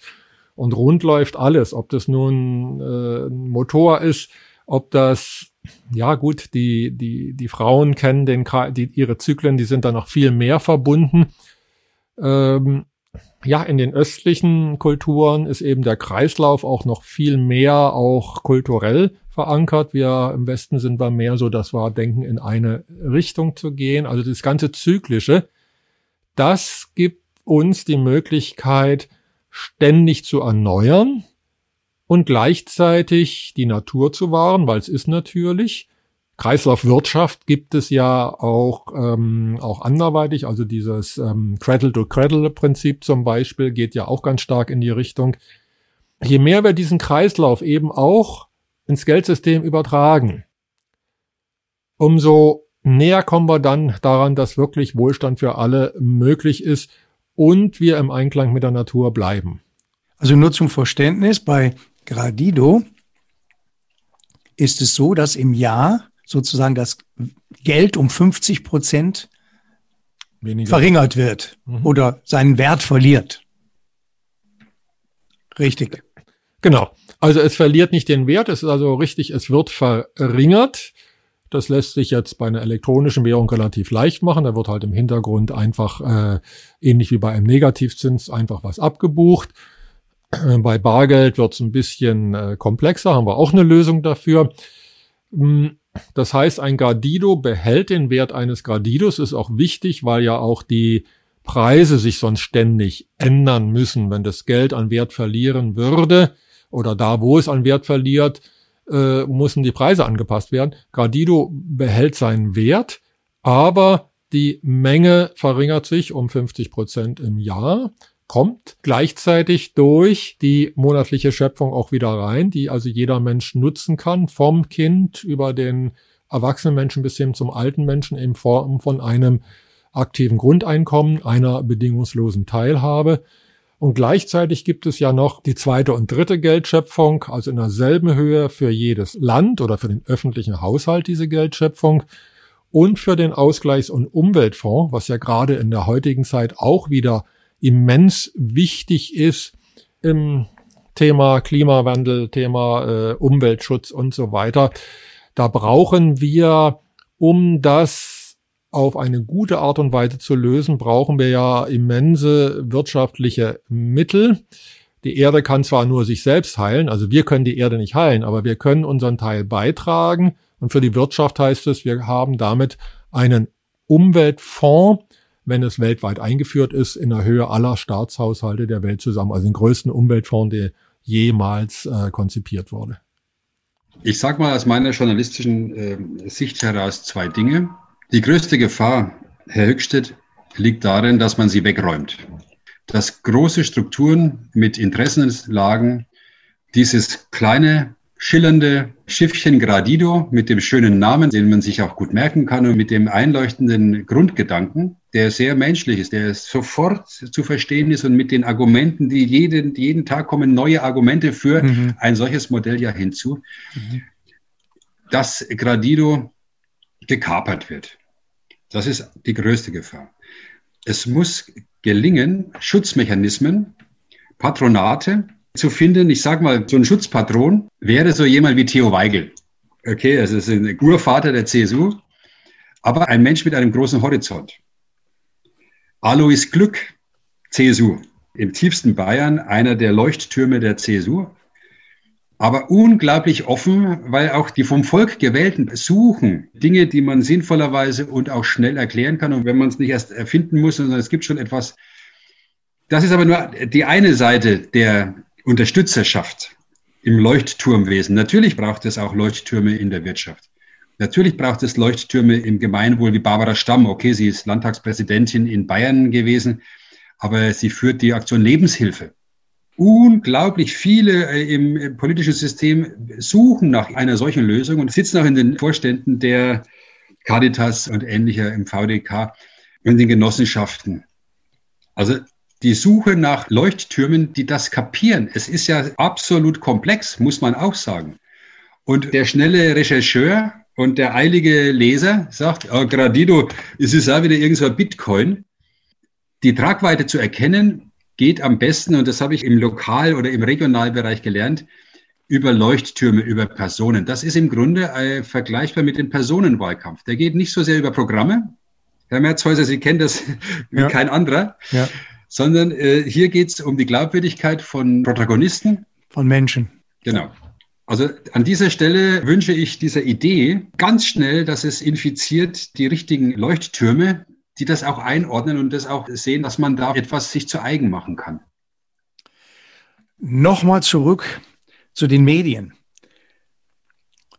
Und rund läuft alles, ob das nun äh, ein Motor ist, ob das, ja gut, die, die, die Frauen kennen den, die, ihre Zyklen, die sind da noch viel mehr verbunden. Ähm, ja, in den östlichen Kulturen ist eben der Kreislauf auch noch viel mehr auch kulturell verankert. Wir im Westen sind wir mehr so, dass wir denken, in eine Richtung zu gehen. Also das ganze Zyklische, das gibt uns die Möglichkeit, ständig zu erneuern und gleichzeitig die Natur zu wahren, weil es ist natürlich. Kreislaufwirtschaft gibt es ja auch, ähm, auch anderweitig. Also dieses ähm, Cradle-to-Cradle-Prinzip zum Beispiel geht ja auch ganz stark in die Richtung. Je mehr wir diesen Kreislauf eben auch ins Geldsystem übertragen, umso näher kommen wir dann daran, dass wirklich Wohlstand für alle möglich ist und wir im Einklang mit der Natur bleiben. Also nur zum Verständnis, bei Gradido ist es so, dass im Jahr sozusagen das Geld um 50 Prozent Weniger. verringert wird mhm. oder seinen Wert verliert. Richtig. Genau. Also es verliert nicht den Wert, es ist also richtig, es wird verringert. Das lässt sich jetzt bei einer elektronischen Währung relativ leicht machen. Da wird halt im Hintergrund einfach, äh, ähnlich wie bei einem Negativzins, einfach was abgebucht. Äh, bei Bargeld wird es ein bisschen äh, komplexer, haben wir auch eine Lösung dafür. Hm, das heißt, ein Gradido behält den Wert eines Gradidos, ist auch wichtig, weil ja auch die Preise sich sonst ständig ändern müssen. Wenn das Geld an Wert verlieren würde oder da, wo es an Wert verliert, äh, müssen die Preise angepasst werden. Gradido behält seinen Wert, aber die Menge verringert sich um 50 Prozent im Jahr kommt gleichzeitig durch die monatliche Schöpfung auch wieder rein, die also jeder Mensch nutzen kann, vom Kind über den erwachsenen Menschen bis hin zum alten Menschen in Form von einem aktiven Grundeinkommen, einer bedingungslosen Teilhabe. Und gleichzeitig gibt es ja noch die zweite und dritte Geldschöpfung, also in derselben Höhe für jedes Land oder für den öffentlichen Haushalt diese Geldschöpfung und für den Ausgleichs- und Umweltfonds, was ja gerade in der heutigen Zeit auch wieder immens wichtig ist im Thema Klimawandel, Thema äh, Umweltschutz und so weiter. Da brauchen wir, um das auf eine gute Art und Weise zu lösen, brauchen wir ja immense wirtschaftliche Mittel. Die Erde kann zwar nur sich selbst heilen, also wir können die Erde nicht heilen, aber wir können unseren Teil beitragen. Und für die Wirtschaft heißt es, wir haben damit einen Umweltfonds, wenn es weltweit eingeführt ist, in der Höhe aller Staatshaushalte der Welt zusammen. Also den größten Umweltfonds, der jemals äh, konzipiert wurde. Ich sage mal aus meiner journalistischen äh, Sicht heraus zwei Dinge. Die größte Gefahr, Herr Höchstedt, liegt darin, dass man sie wegräumt. Dass große Strukturen mit Interessenlagen dieses kleine schillernde Schiffchen Gradido mit dem schönen Namen, den man sich auch gut merken kann und mit dem einleuchtenden Grundgedanken, der sehr menschlich ist, der sofort zu verstehen ist und mit den Argumenten, die jeden, jeden Tag kommen neue Argumente für mhm. ein solches Modell ja hinzu, mhm. dass Gradido gekapert wird. Das ist die größte Gefahr. Es muss gelingen, Schutzmechanismen, Patronate, zu finden. Ich sage mal, so ein Schutzpatron wäre so jemand wie Theo Weigel. Okay, also ist ein Urvater der CSU, aber ein Mensch mit einem großen Horizont. Alois Glück, CSU, im tiefsten Bayern, einer der Leuchttürme der CSU, aber unglaublich offen, weil auch die vom Volk gewählten suchen Dinge, die man sinnvollerweise und auch schnell erklären kann. Und wenn man es nicht erst erfinden muss, sondern es gibt schon etwas. Das ist aber nur die eine Seite der Unterstützerschaft im Leuchtturmwesen. Natürlich braucht es auch Leuchttürme in der Wirtschaft. Natürlich braucht es Leuchttürme im Gemeinwohl wie Barbara Stamm. Okay, sie ist Landtagspräsidentin in Bayern gewesen, aber sie führt die Aktion Lebenshilfe. Unglaublich viele äh, im politischen System suchen nach einer solchen Lösung und sitzen auch in den Vorständen der Caritas und ähnlicher im VDK und den Genossenschaften. Also die Suche nach Leuchttürmen, die das kapieren. Es ist ja absolut komplex, muss man auch sagen. Und der schnelle Rechercheur und der eilige Leser sagt, oh, Gradido, es ist auch wieder irgend so ein Bitcoin. Die Tragweite zu erkennen geht am besten, und das habe ich im Lokal- oder im Regionalbereich gelernt, über Leuchttürme, über Personen. Das ist im Grunde äh, vergleichbar mit dem Personenwahlkampf. Der geht nicht so sehr über Programme. Herr Merzhäuser, Sie kennen das wie ja. kein anderer. Ja sondern äh, hier geht es um die Glaubwürdigkeit von Protagonisten. Von Menschen. Genau. Also an dieser Stelle wünsche ich dieser Idee ganz schnell, dass es infiziert die richtigen Leuchttürme, die das auch einordnen und das auch sehen, dass man da etwas sich zu eigen machen kann. Nochmal zurück zu den Medien.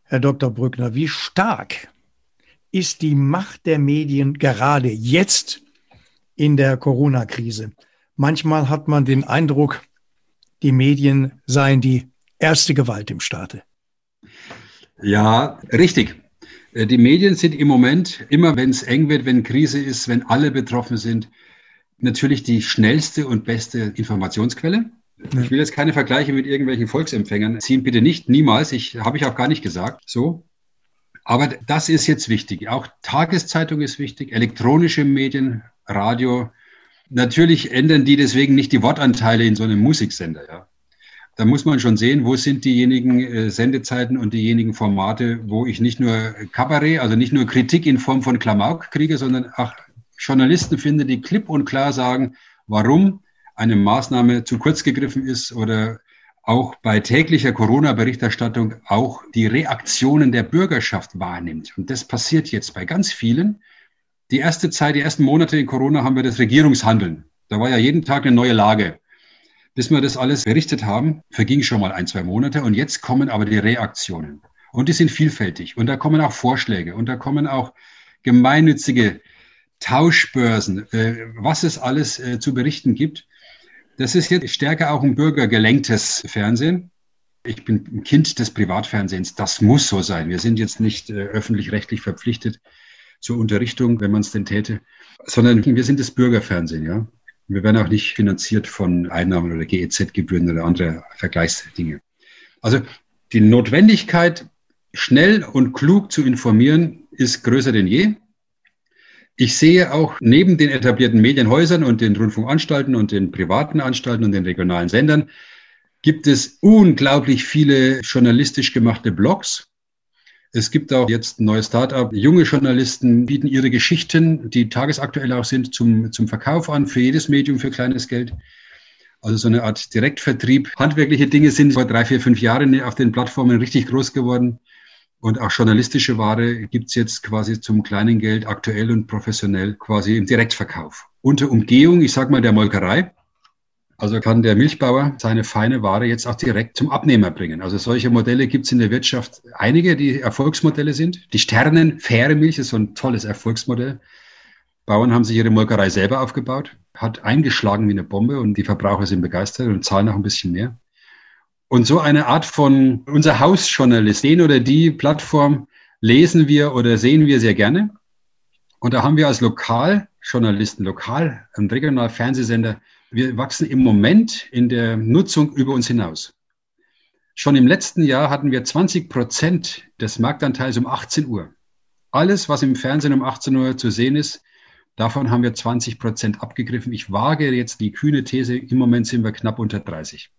Herr Dr. Brückner, wie stark ist die Macht der Medien gerade jetzt in der Corona-Krise? Manchmal hat man den Eindruck, die Medien seien die erste Gewalt im Staate. Ja, richtig. Äh, die Medien sind im Moment, immer wenn es eng wird, wenn Krise ist, wenn alle betroffen sind, natürlich die schnellste und beste Informationsquelle. Ich will jetzt keine Vergleiche mit irgendwelchen Volksempfängern ziehen, bitte nicht, niemals. Ich habe ich auch gar nicht gesagt. So. Aber das ist jetzt wichtig. Auch Tageszeitung ist wichtig, elektronische Medien, Radio. Natürlich ändern die deswegen nicht die Wortanteile in so einem Musiksender. Ja da muss man schon sehen, wo sind diejenigen äh, Sendezeiten und diejenigen Formate, wo ich nicht nur Kabarett, also nicht nur Kritik in Form von Klamauk kriege, sondern auch Journalisten finde, die klipp und klar sagen, warum eine Maßnahme zu kurz gegriffen ist oder auch bei täglicher Corona-Berichterstattung auch die Reaktionen der Bürgerschaft wahrnimmt. Und das passiert jetzt bei ganz vielen. Die erste Zeit, die ersten Monate in Corona haben wir das Regierungshandeln. Da war ja jeden Tag eine neue Lage. Bis wir das alles berichtet haben, verging schon mal ein, zwei Monate und jetzt kommen aber die Reaktionen. Und die sind vielfältig und da kommen auch Vorschläge und da kommen auch gemeinnützige Tauschbörsen, äh, was es alles äh, zu berichten gibt. Das ist jetzt stärker auch ein bürgergelenktes Fernsehen. Ich bin ein Kind des Privatfernsehens. Das muss so sein. Wir sind jetzt nicht äh, öffentlich-rechtlich verpflichtet zur Unterrichtung, wenn man es denn täte, sondern wir sind das Bürgerfernsehen, ja. Wir werden auch nicht finanziert von Einnahmen oder GEZ-Gebühren oder andere Vergleichsdinge. Also die Notwendigkeit, schnell und klug zu informieren, ist größer denn je. Ich sehe auch neben den etablierten Medienhäusern und den Rundfunkanstalten und den privaten Anstalten und den regionalen Sendern gibt es unglaublich viele journalistisch gemachte Blogs, es gibt auch jetzt ein neues Startup. Junge Journalisten bieten ihre Geschichten, die tagesaktuell auch sind, zum, zum Verkauf an, für jedes Medium für kleines Geld. Also so eine Art Direktvertrieb. Handwerkliche Dinge sind vor drei, vier, fünf Jahren auf den Plattformen richtig groß geworden. Und auch journalistische Ware gibt's jetzt quasi zum kleinen Geld aktuell und professionell quasi im Direktverkauf. Unter Umgehung, ich sag mal, der Molkerei. Also kann der Milchbauer seine feine Ware jetzt auch direkt zum Abnehmer bringen. Also solche Modelle gibt es in der Wirtschaft einige, die Erfolgsmodelle sind. Die Sternen, faire Milch ist so ein tolles Erfolgsmodell. Bauern haben sich ihre Molkerei selber aufgebaut, hat eingeschlagen wie eine Bombe und die Verbraucher sind begeistert und zahlen noch ein bisschen mehr. Und so eine Art von unser Hausjournalist, den oder die Plattform lesen wir oder sehen wir sehr gerne. Und da haben wir als Lokaljournalisten, lokal, ein regional Fernsehsender, wir wachsen im Moment in der Nutzung über uns hinaus. Schon im letzten Jahr hatten wir 20 Prozent des Marktanteils um 18 Uhr. Alles, was im Fernsehen um 18 Uhr zu sehen ist, davon haben wir 20 Prozent abgegriffen. Ich wage jetzt die kühne These, im Moment sind wir knapp unter 30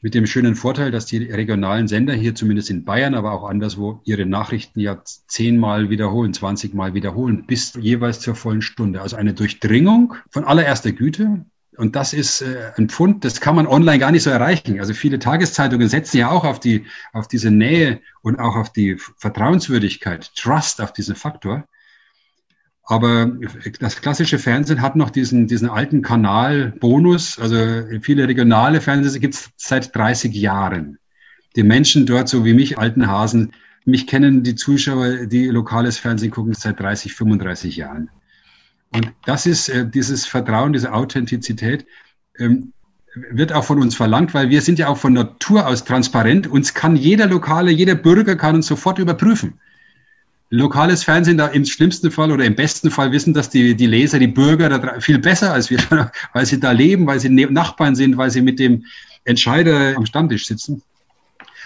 mit dem schönen Vorteil, dass die regionalen Sender hier zumindest in Bayern, aber auch anderswo ihre Nachrichten ja zehnmal wiederholen, zwanzigmal wiederholen, bis jeweils zur vollen Stunde. Also eine Durchdringung von allererster Güte. Und das ist äh, ein Pfund, das kann man online gar nicht so erreichen. Also viele Tageszeitungen setzen ja auch auf die, auf diese Nähe und auch auf die Vertrauenswürdigkeit, Trust, auf diesen Faktor. Aber das klassische Fernsehen hat noch diesen, diesen alten Kanal-Bonus. Also viele regionale Fernsehen gibt es seit 30 Jahren. Die Menschen dort, so wie mich, alten Hasen, mich kennen die Zuschauer, die lokales Fernsehen gucken, seit 30, 35 Jahren. Und das ist äh, dieses Vertrauen, diese Authentizität, ähm, wird auch von uns verlangt, weil wir sind ja auch von Natur aus transparent. Uns kann jeder Lokale, jeder Bürger kann uns sofort überprüfen lokales Fernsehen da im schlimmsten Fall oder im besten Fall wissen, dass die, die Leser, die Bürger da viel besser als wir, weil sie da leben, weil sie ne-, Nachbarn sind, weil sie mit dem Entscheider am Stammtisch sitzen.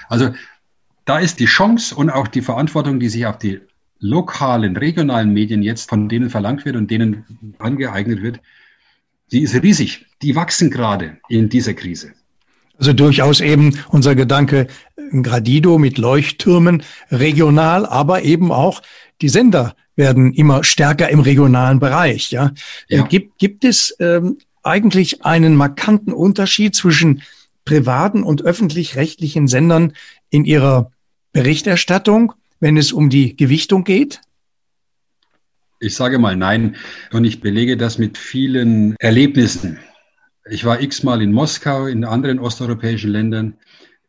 Also da ist die Chance und auch die Verantwortung, die sich auf die lokalen, regionalen Medien jetzt von denen verlangt wird und denen angeeignet wird, die ist riesig. Die wachsen gerade in dieser Krise. Also durchaus eben unser Gedanke Gradido mit Leuchttürmen regional, aber eben auch die Sender werden immer stärker im regionalen Bereich. Ja, ja. Gibt, gibt es ähm, eigentlich einen markanten Unterschied zwischen privaten und öffentlich-rechtlichen Sendern in ihrer Berichterstattung, wenn es um die Gewichtung geht? Ich sage mal nein und ich belege das mit vielen Erlebnissen. Ich war x-mal in Moskau, in anderen osteuropäischen Ländern,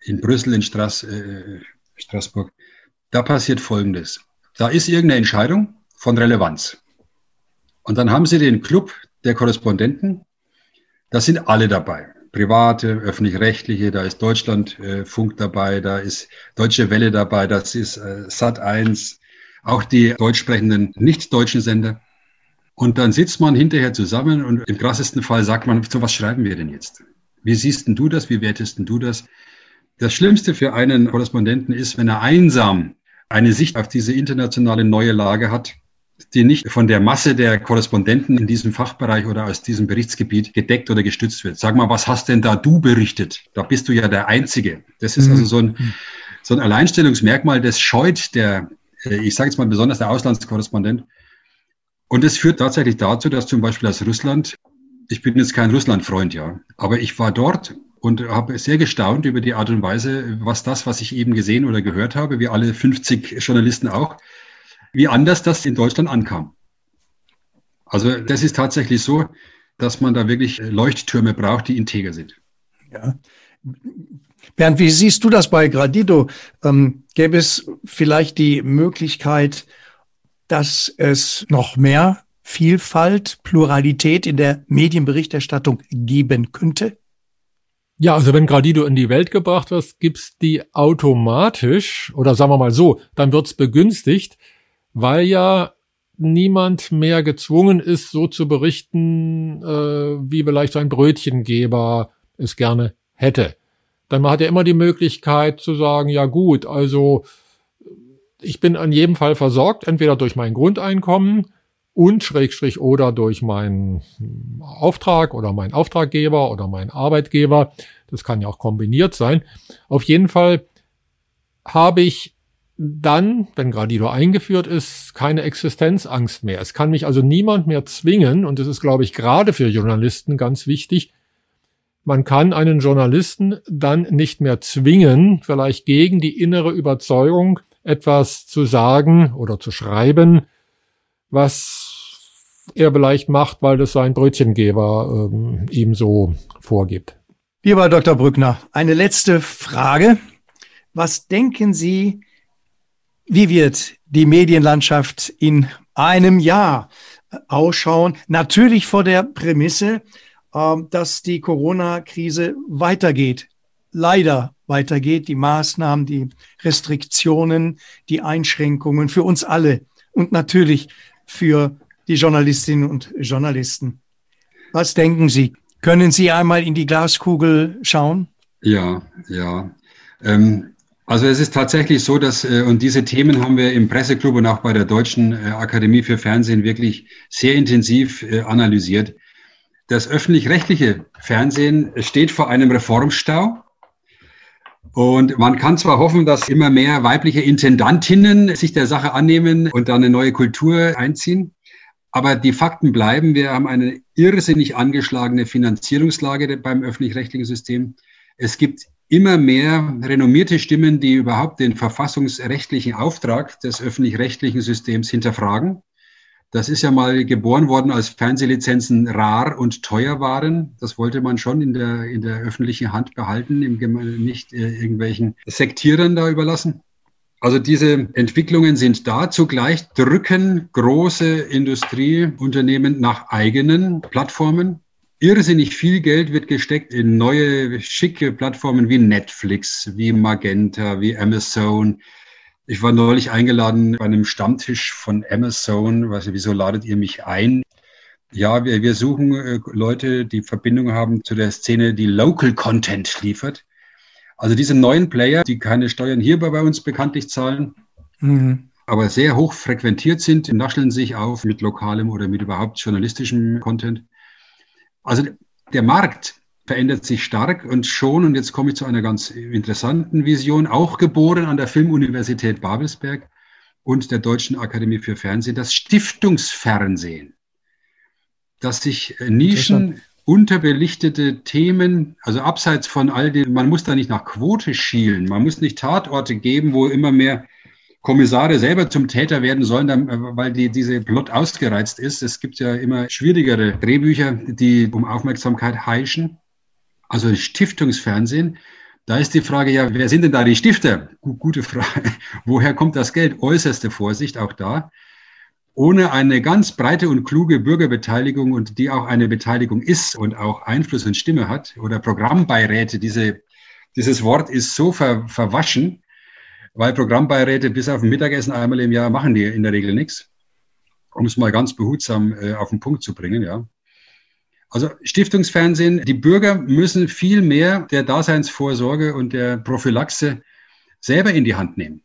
in Brüssel, in Straß, äh, Straßburg. Da passiert Folgendes. Da ist irgendeine Entscheidung von Relevanz. Und dann haben Sie den Club der Korrespondenten. Da sind alle dabei. Private, öffentlich-rechtliche, da ist Deutschlandfunk äh, dabei, da ist Deutsche Welle dabei, das ist äh, Sat 1, auch die deutsch sprechenden nicht-deutschen Sender. Und dann sitzt man hinterher zusammen und im krassesten Fall sagt man, so was schreiben wir denn jetzt? Wie siehst denn du das? Wie wertest denn du das? Das Schlimmste für einen Korrespondenten ist, wenn er einsam eine Sicht auf diese internationale neue Lage hat, die nicht von der Masse der Korrespondenten in diesem Fachbereich oder aus diesem Berichtsgebiet gedeckt oder gestützt wird. Sag mal, was hast denn da du berichtet? Da bist du ja der Einzige. Das ist also so ein, so ein Alleinstellungsmerkmal, das scheut der, äh, ich sage jetzt mal besonders der Auslandskorrespondent. Und es führt tatsächlich dazu, dass zum Beispiel aus Russland, ich bin jetzt kein Russland-Freund, ja, aber ich war dort und habe sehr gestaunt über die Art und Weise, was das, was ich eben gesehen oder gehört habe, wie alle 50 Journalisten auch, wie anders das in Deutschland ankam. Also das ist tatsächlich so, dass man da wirklich Leuchttürme braucht, die integer sind. Ja. Bernd, wie siehst du das bei Gradido? Ähm, gäbe es vielleicht die Möglichkeit, dass es noch mehr Vielfalt, Pluralität in der Medienberichterstattung geben könnte? Ja, also wenn Gradido in die Welt gebracht wird, gibt's die automatisch, oder sagen wir mal so, dann wird's begünstigt, weil ja niemand mehr gezwungen ist, so zu berichten, äh, wie vielleicht ein Brötchengeber es gerne hätte. Dann man hat ja immer die Möglichkeit zu sagen, ja gut, also ich bin an jedem Fall versorgt, entweder durch mein Grundeinkommen und Schrägstrich oder durch meinen Auftrag oder meinen Auftraggeber oder meinen Arbeitgeber. Das kann ja auch kombiniert sein. Auf jeden Fall habe ich dann, wenn Gradido eingeführt ist, keine Existenzangst mehr. Es kann mich also niemand mehr zwingen, und das ist, glaube ich, gerade für Journalisten ganz wichtig, man kann einen Journalisten dann nicht mehr zwingen, vielleicht gegen die innere Überzeugung etwas zu sagen oder zu schreiben, was er vielleicht macht, weil das sein Brötchengeber ähm, ihm so vorgibt. Lieber Dr. Brückner, eine letzte Frage. Was denken Sie, wie wird die Medienlandschaft in einem Jahr ausschauen? Natürlich vor der Prämisse, ähm, dass die Corona-Krise weitergeht. Leider weitergeht. Die Maßnahmen, die Restriktionen, die Einschränkungen für uns alle und natürlich für die Journalistinnen und Journalisten. Was denken Sie? Können Sie einmal in die Glaskugel schauen? Ja, ja. Ähm, also es ist tatsächlich so, dass, äh, und diese Themen haben wir im Presseclub und auch bei der Deutschen äh, Akademie für Fernsehen wirklich sehr intensiv äh, analysiert. Das öffentlich-rechtliche Fernsehen steht vor einem Reformstau. Und man kann zwar hoffen, dass immer mehr weibliche Intendantinnen sich der Sache annehmen und da eine neue Kultur einziehen. Aber die Fakten bleiben. Wir haben eine irrsinnig angeschlagene Finanzierungslage beim öffentlich-rechtlichen System. Es gibt immer mehr renommierte Stimmen, die überhaupt den verfassungsrechtlichen Auftrag des öffentlich-rechtlichen Systems hinterfragen. Das ist ja mal geboren worden, als Fernsehlizenzen rar und teuer waren. Das wollte man schon in der, in der öffentlichen Hand behalten, im, nicht äh, irgendwelchen Sektierern da überlassen. Also diese Entwicklungen sind da. Zugleich drücken große Industrieunternehmen nach eigenen Plattformen. Irrsinnig viel Geld wird gesteckt in neue, schicke Plattformen wie Netflix, wie Magenta, wie Amazon, ich war neulich eingeladen bei einem Stammtisch von Amazon. Weiß nicht, wieso ladet ihr mich ein? Ja, wir, wir suchen äh, Leute, die Verbindung haben zu der Szene, die Local Content liefert. Also diese neuen Player, die keine Steuern hier bei uns bekanntlich zahlen, mhm. aber sehr hoch frequentiert sind, nascheln sich auf mit lokalem oder mit überhaupt journalistischem Content. Also der Markt verändert sich stark und schon, und jetzt komme ich zu einer ganz interessanten Vision, auch geboren an der Filmuniversität Babelsberg und der Deutschen Akademie für Fernsehen, das Stiftungsfernsehen, dass sich Nischen unterbelichtete Themen, also abseits von all dem, man muss da nicht nach Quote schielen, man muss nicht Tatorte geben, wo immer mehr Kommissare selber zum Täter werden sollen, weil die, diese Plot ausgereizt ist. Es gibt ja immer schwierigere Drehbücher, die um Aufmerksamkeit heischen. Also Stiftungsfernsehen. Da ist die Frage, ja, wer sind denn da die Stifter? Gute Frage. Woher kommt das Geld? Äußerste Vorsicht auch da. Ohne eine ganz breite und kluge Bürgerbeteiligung und die auch eine Beteiligung ist und auch Einfluss und Stimme hat oder Programmbeiräte, diese, dieses Wort ist so ver, verwaschen, weil Programmbeiräte bis auf ein Mittagessen einmal im Jahr machen die in der Regel nichts, um es mal ganz behutsam äh, auf den Punkt zu bringen, ja. Also Stiftungsfernsehen, die Bürger müssen viel mehr der Daseinsvorsorge und der Prophylaxe selber in die Hand nehmen.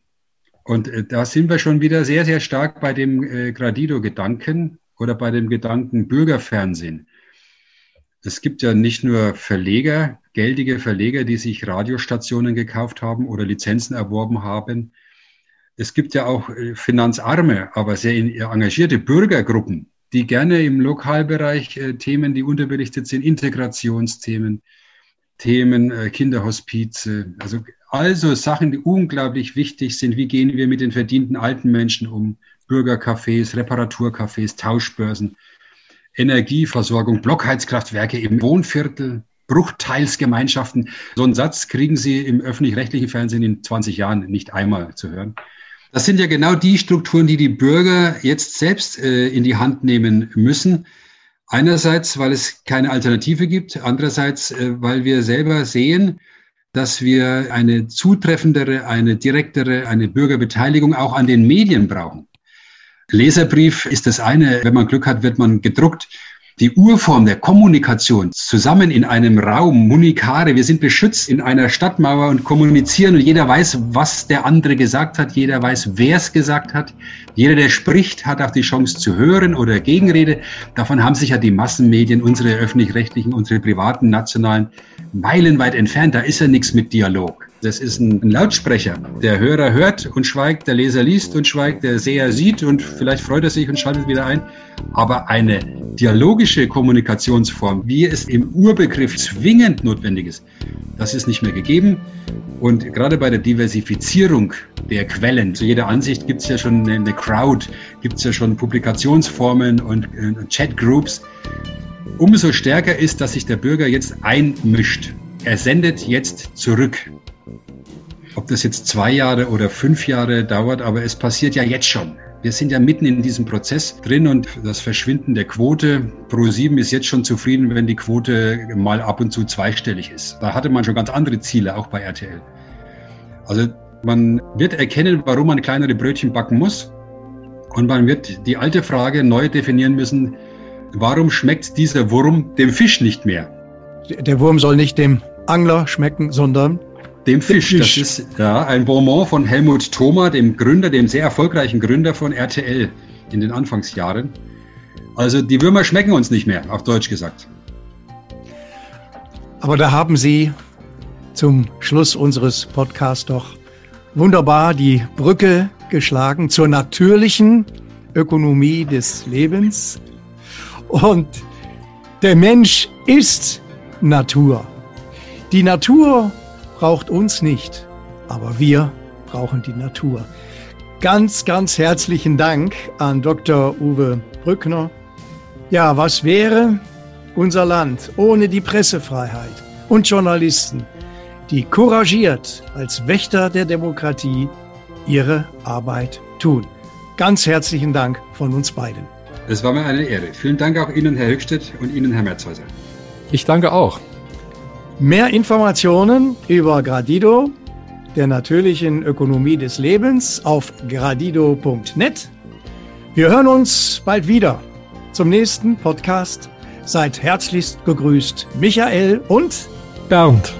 Und äh, da sind wir schon wieder sehr, sehr stark bei dem äh, Gradido-Gedanken oder bei dem Gedanken Bürgerfernsehen. Es gibt ja nicht nur Verleger, geldige Verleger, die sich Radiostationen gekauft haben oder Lizenzen erworben haben. Es gibt ja auch äh, finanzarme, aber sehr engagierte Bürgergruppen, die gerne im Lokalbereich äh, Themen, die unterbelichtet sind, Integrationsthemen, Themen, äh, Kinderhospize, also also Sachen, die unglaublich wichtig sind. Wie gehen wir mit den verdienten alten Menschen um? Bürgercafés, Reparaturcafés, Tauschbörsen, Energieversorgung, Blockheizkraftwerke im Wohnviertel, Bruchteilsgemeinschaften. So einen Satz kriegen Sie im öffentlich-rechtlichen Fernsehen in 20 Jahren nicht einmal zu hören. Das sind ja genau die Strukturen, die die Bürger jetzt selbst äh, in die Hand nehmen müssen. Einerseits, weil es keine Alternative gibt, andererseits, äh, weil wir selber sehen, dass wir eine zutreffendere, eine direktere, eine Bürgerbeteiligung auch an den Medien brauchen. Leserbrief ist das eine, wenn man Glück hat, wird man gedruckt die Urform der Kommunikation zusammen in einem Raum, Munikare, wir sind beschützt in einer Stadtmauer und kommunizieren und jeder weiß, was der andere gesagt hat, jeder weiß, wer es gesagt hat. Jeder, der spricht, hat auch die Chance zu hören oder Gegenrede. Davon haben sich ja die Massenmedien, unsere öffentlich-rechtlichen, unsere privaten, nationalen, meilenweit entfernt. Da ist ja nichts mit Dialog. Das ist ein Lautsprecher. Der Hörer hört und schweigt, der Leser liest und schweigt, der Seher sieht und vielleicht freut er sich und schaltet wieder ein. Aber eine dialogische Kommunikationsform, wie es im Urbegriff zwingend notwendig ist, das ist nicht mehr gegeben. Und gerade bei der Diversifizierung der Quellen, zu jeder Ansicht gibt es ja schon eine Crowd, gibt es ja schon Publikationsformen und Chatgroups. Umso stärker ist, dass sich der Bürger jetzt einmischt. Er sendet jetzt zurück. Ob das jetzt zwei Jahre oder fünf Jahre dauert, aber es passiert ja jetzt schon. Wir sind ja mitten in diesem Prozess drin und das Verschwinden der Quote pro sieben ist jetzt schon zufrieden, wenn die Quote mal ab und zu zweistellig ist. Da hatte man schon ganz andere Ziele, auch bei RTL. Also man wird erkennen, warum man kleinere Brötchen backen muss. Und man wird die alte Frage neu definieren müssen, warum schmeckt dieser Wurm dem Fisch nicht mehr? Der Wurm soll nicht dem Angler schmecken, sondern dem Fisch. Das ist ja ein Bonbon von Helmut Thoma, dem Gründer, dem sehr erfolgreichen Gründer von RTL in den Anfangsjahren. Also die Würmer schmecken uns nicht mehr, auf Deutsch gesagt. Aber da haben Sie zum Schluss unseres Podcasts doch wunderbar die Brücke geschlagen zur natürlichen Ökonomie des Lebens. Und der Mensch ist Natur. Die Natur braucht uns nicht, aber wir brauchen die Natur. Ganz, ganz herzlichen Dank an Dr. Uwe Brückner. Ja, was wäre unser Land ohne die Pressefreiheit und Journalisten, die couragiert als Wächter der Demokratie ihre Arbeit tun? Ganz herzlichen Dank von uns beiden. Es war mir eine Ehre. Vielen Dank auch Ihnen, Herr Höchstedt, und Ihnen, Herr Merzhäuser. Ich danke auch. Mehr Informationen über Gradido, der natürlichen Ökonomie des Lebens, auf gradido.net. Wir hören uns bald wieder zum nächsten Podcast. Seid herzlichst gegrüßt, Michael und Bernd.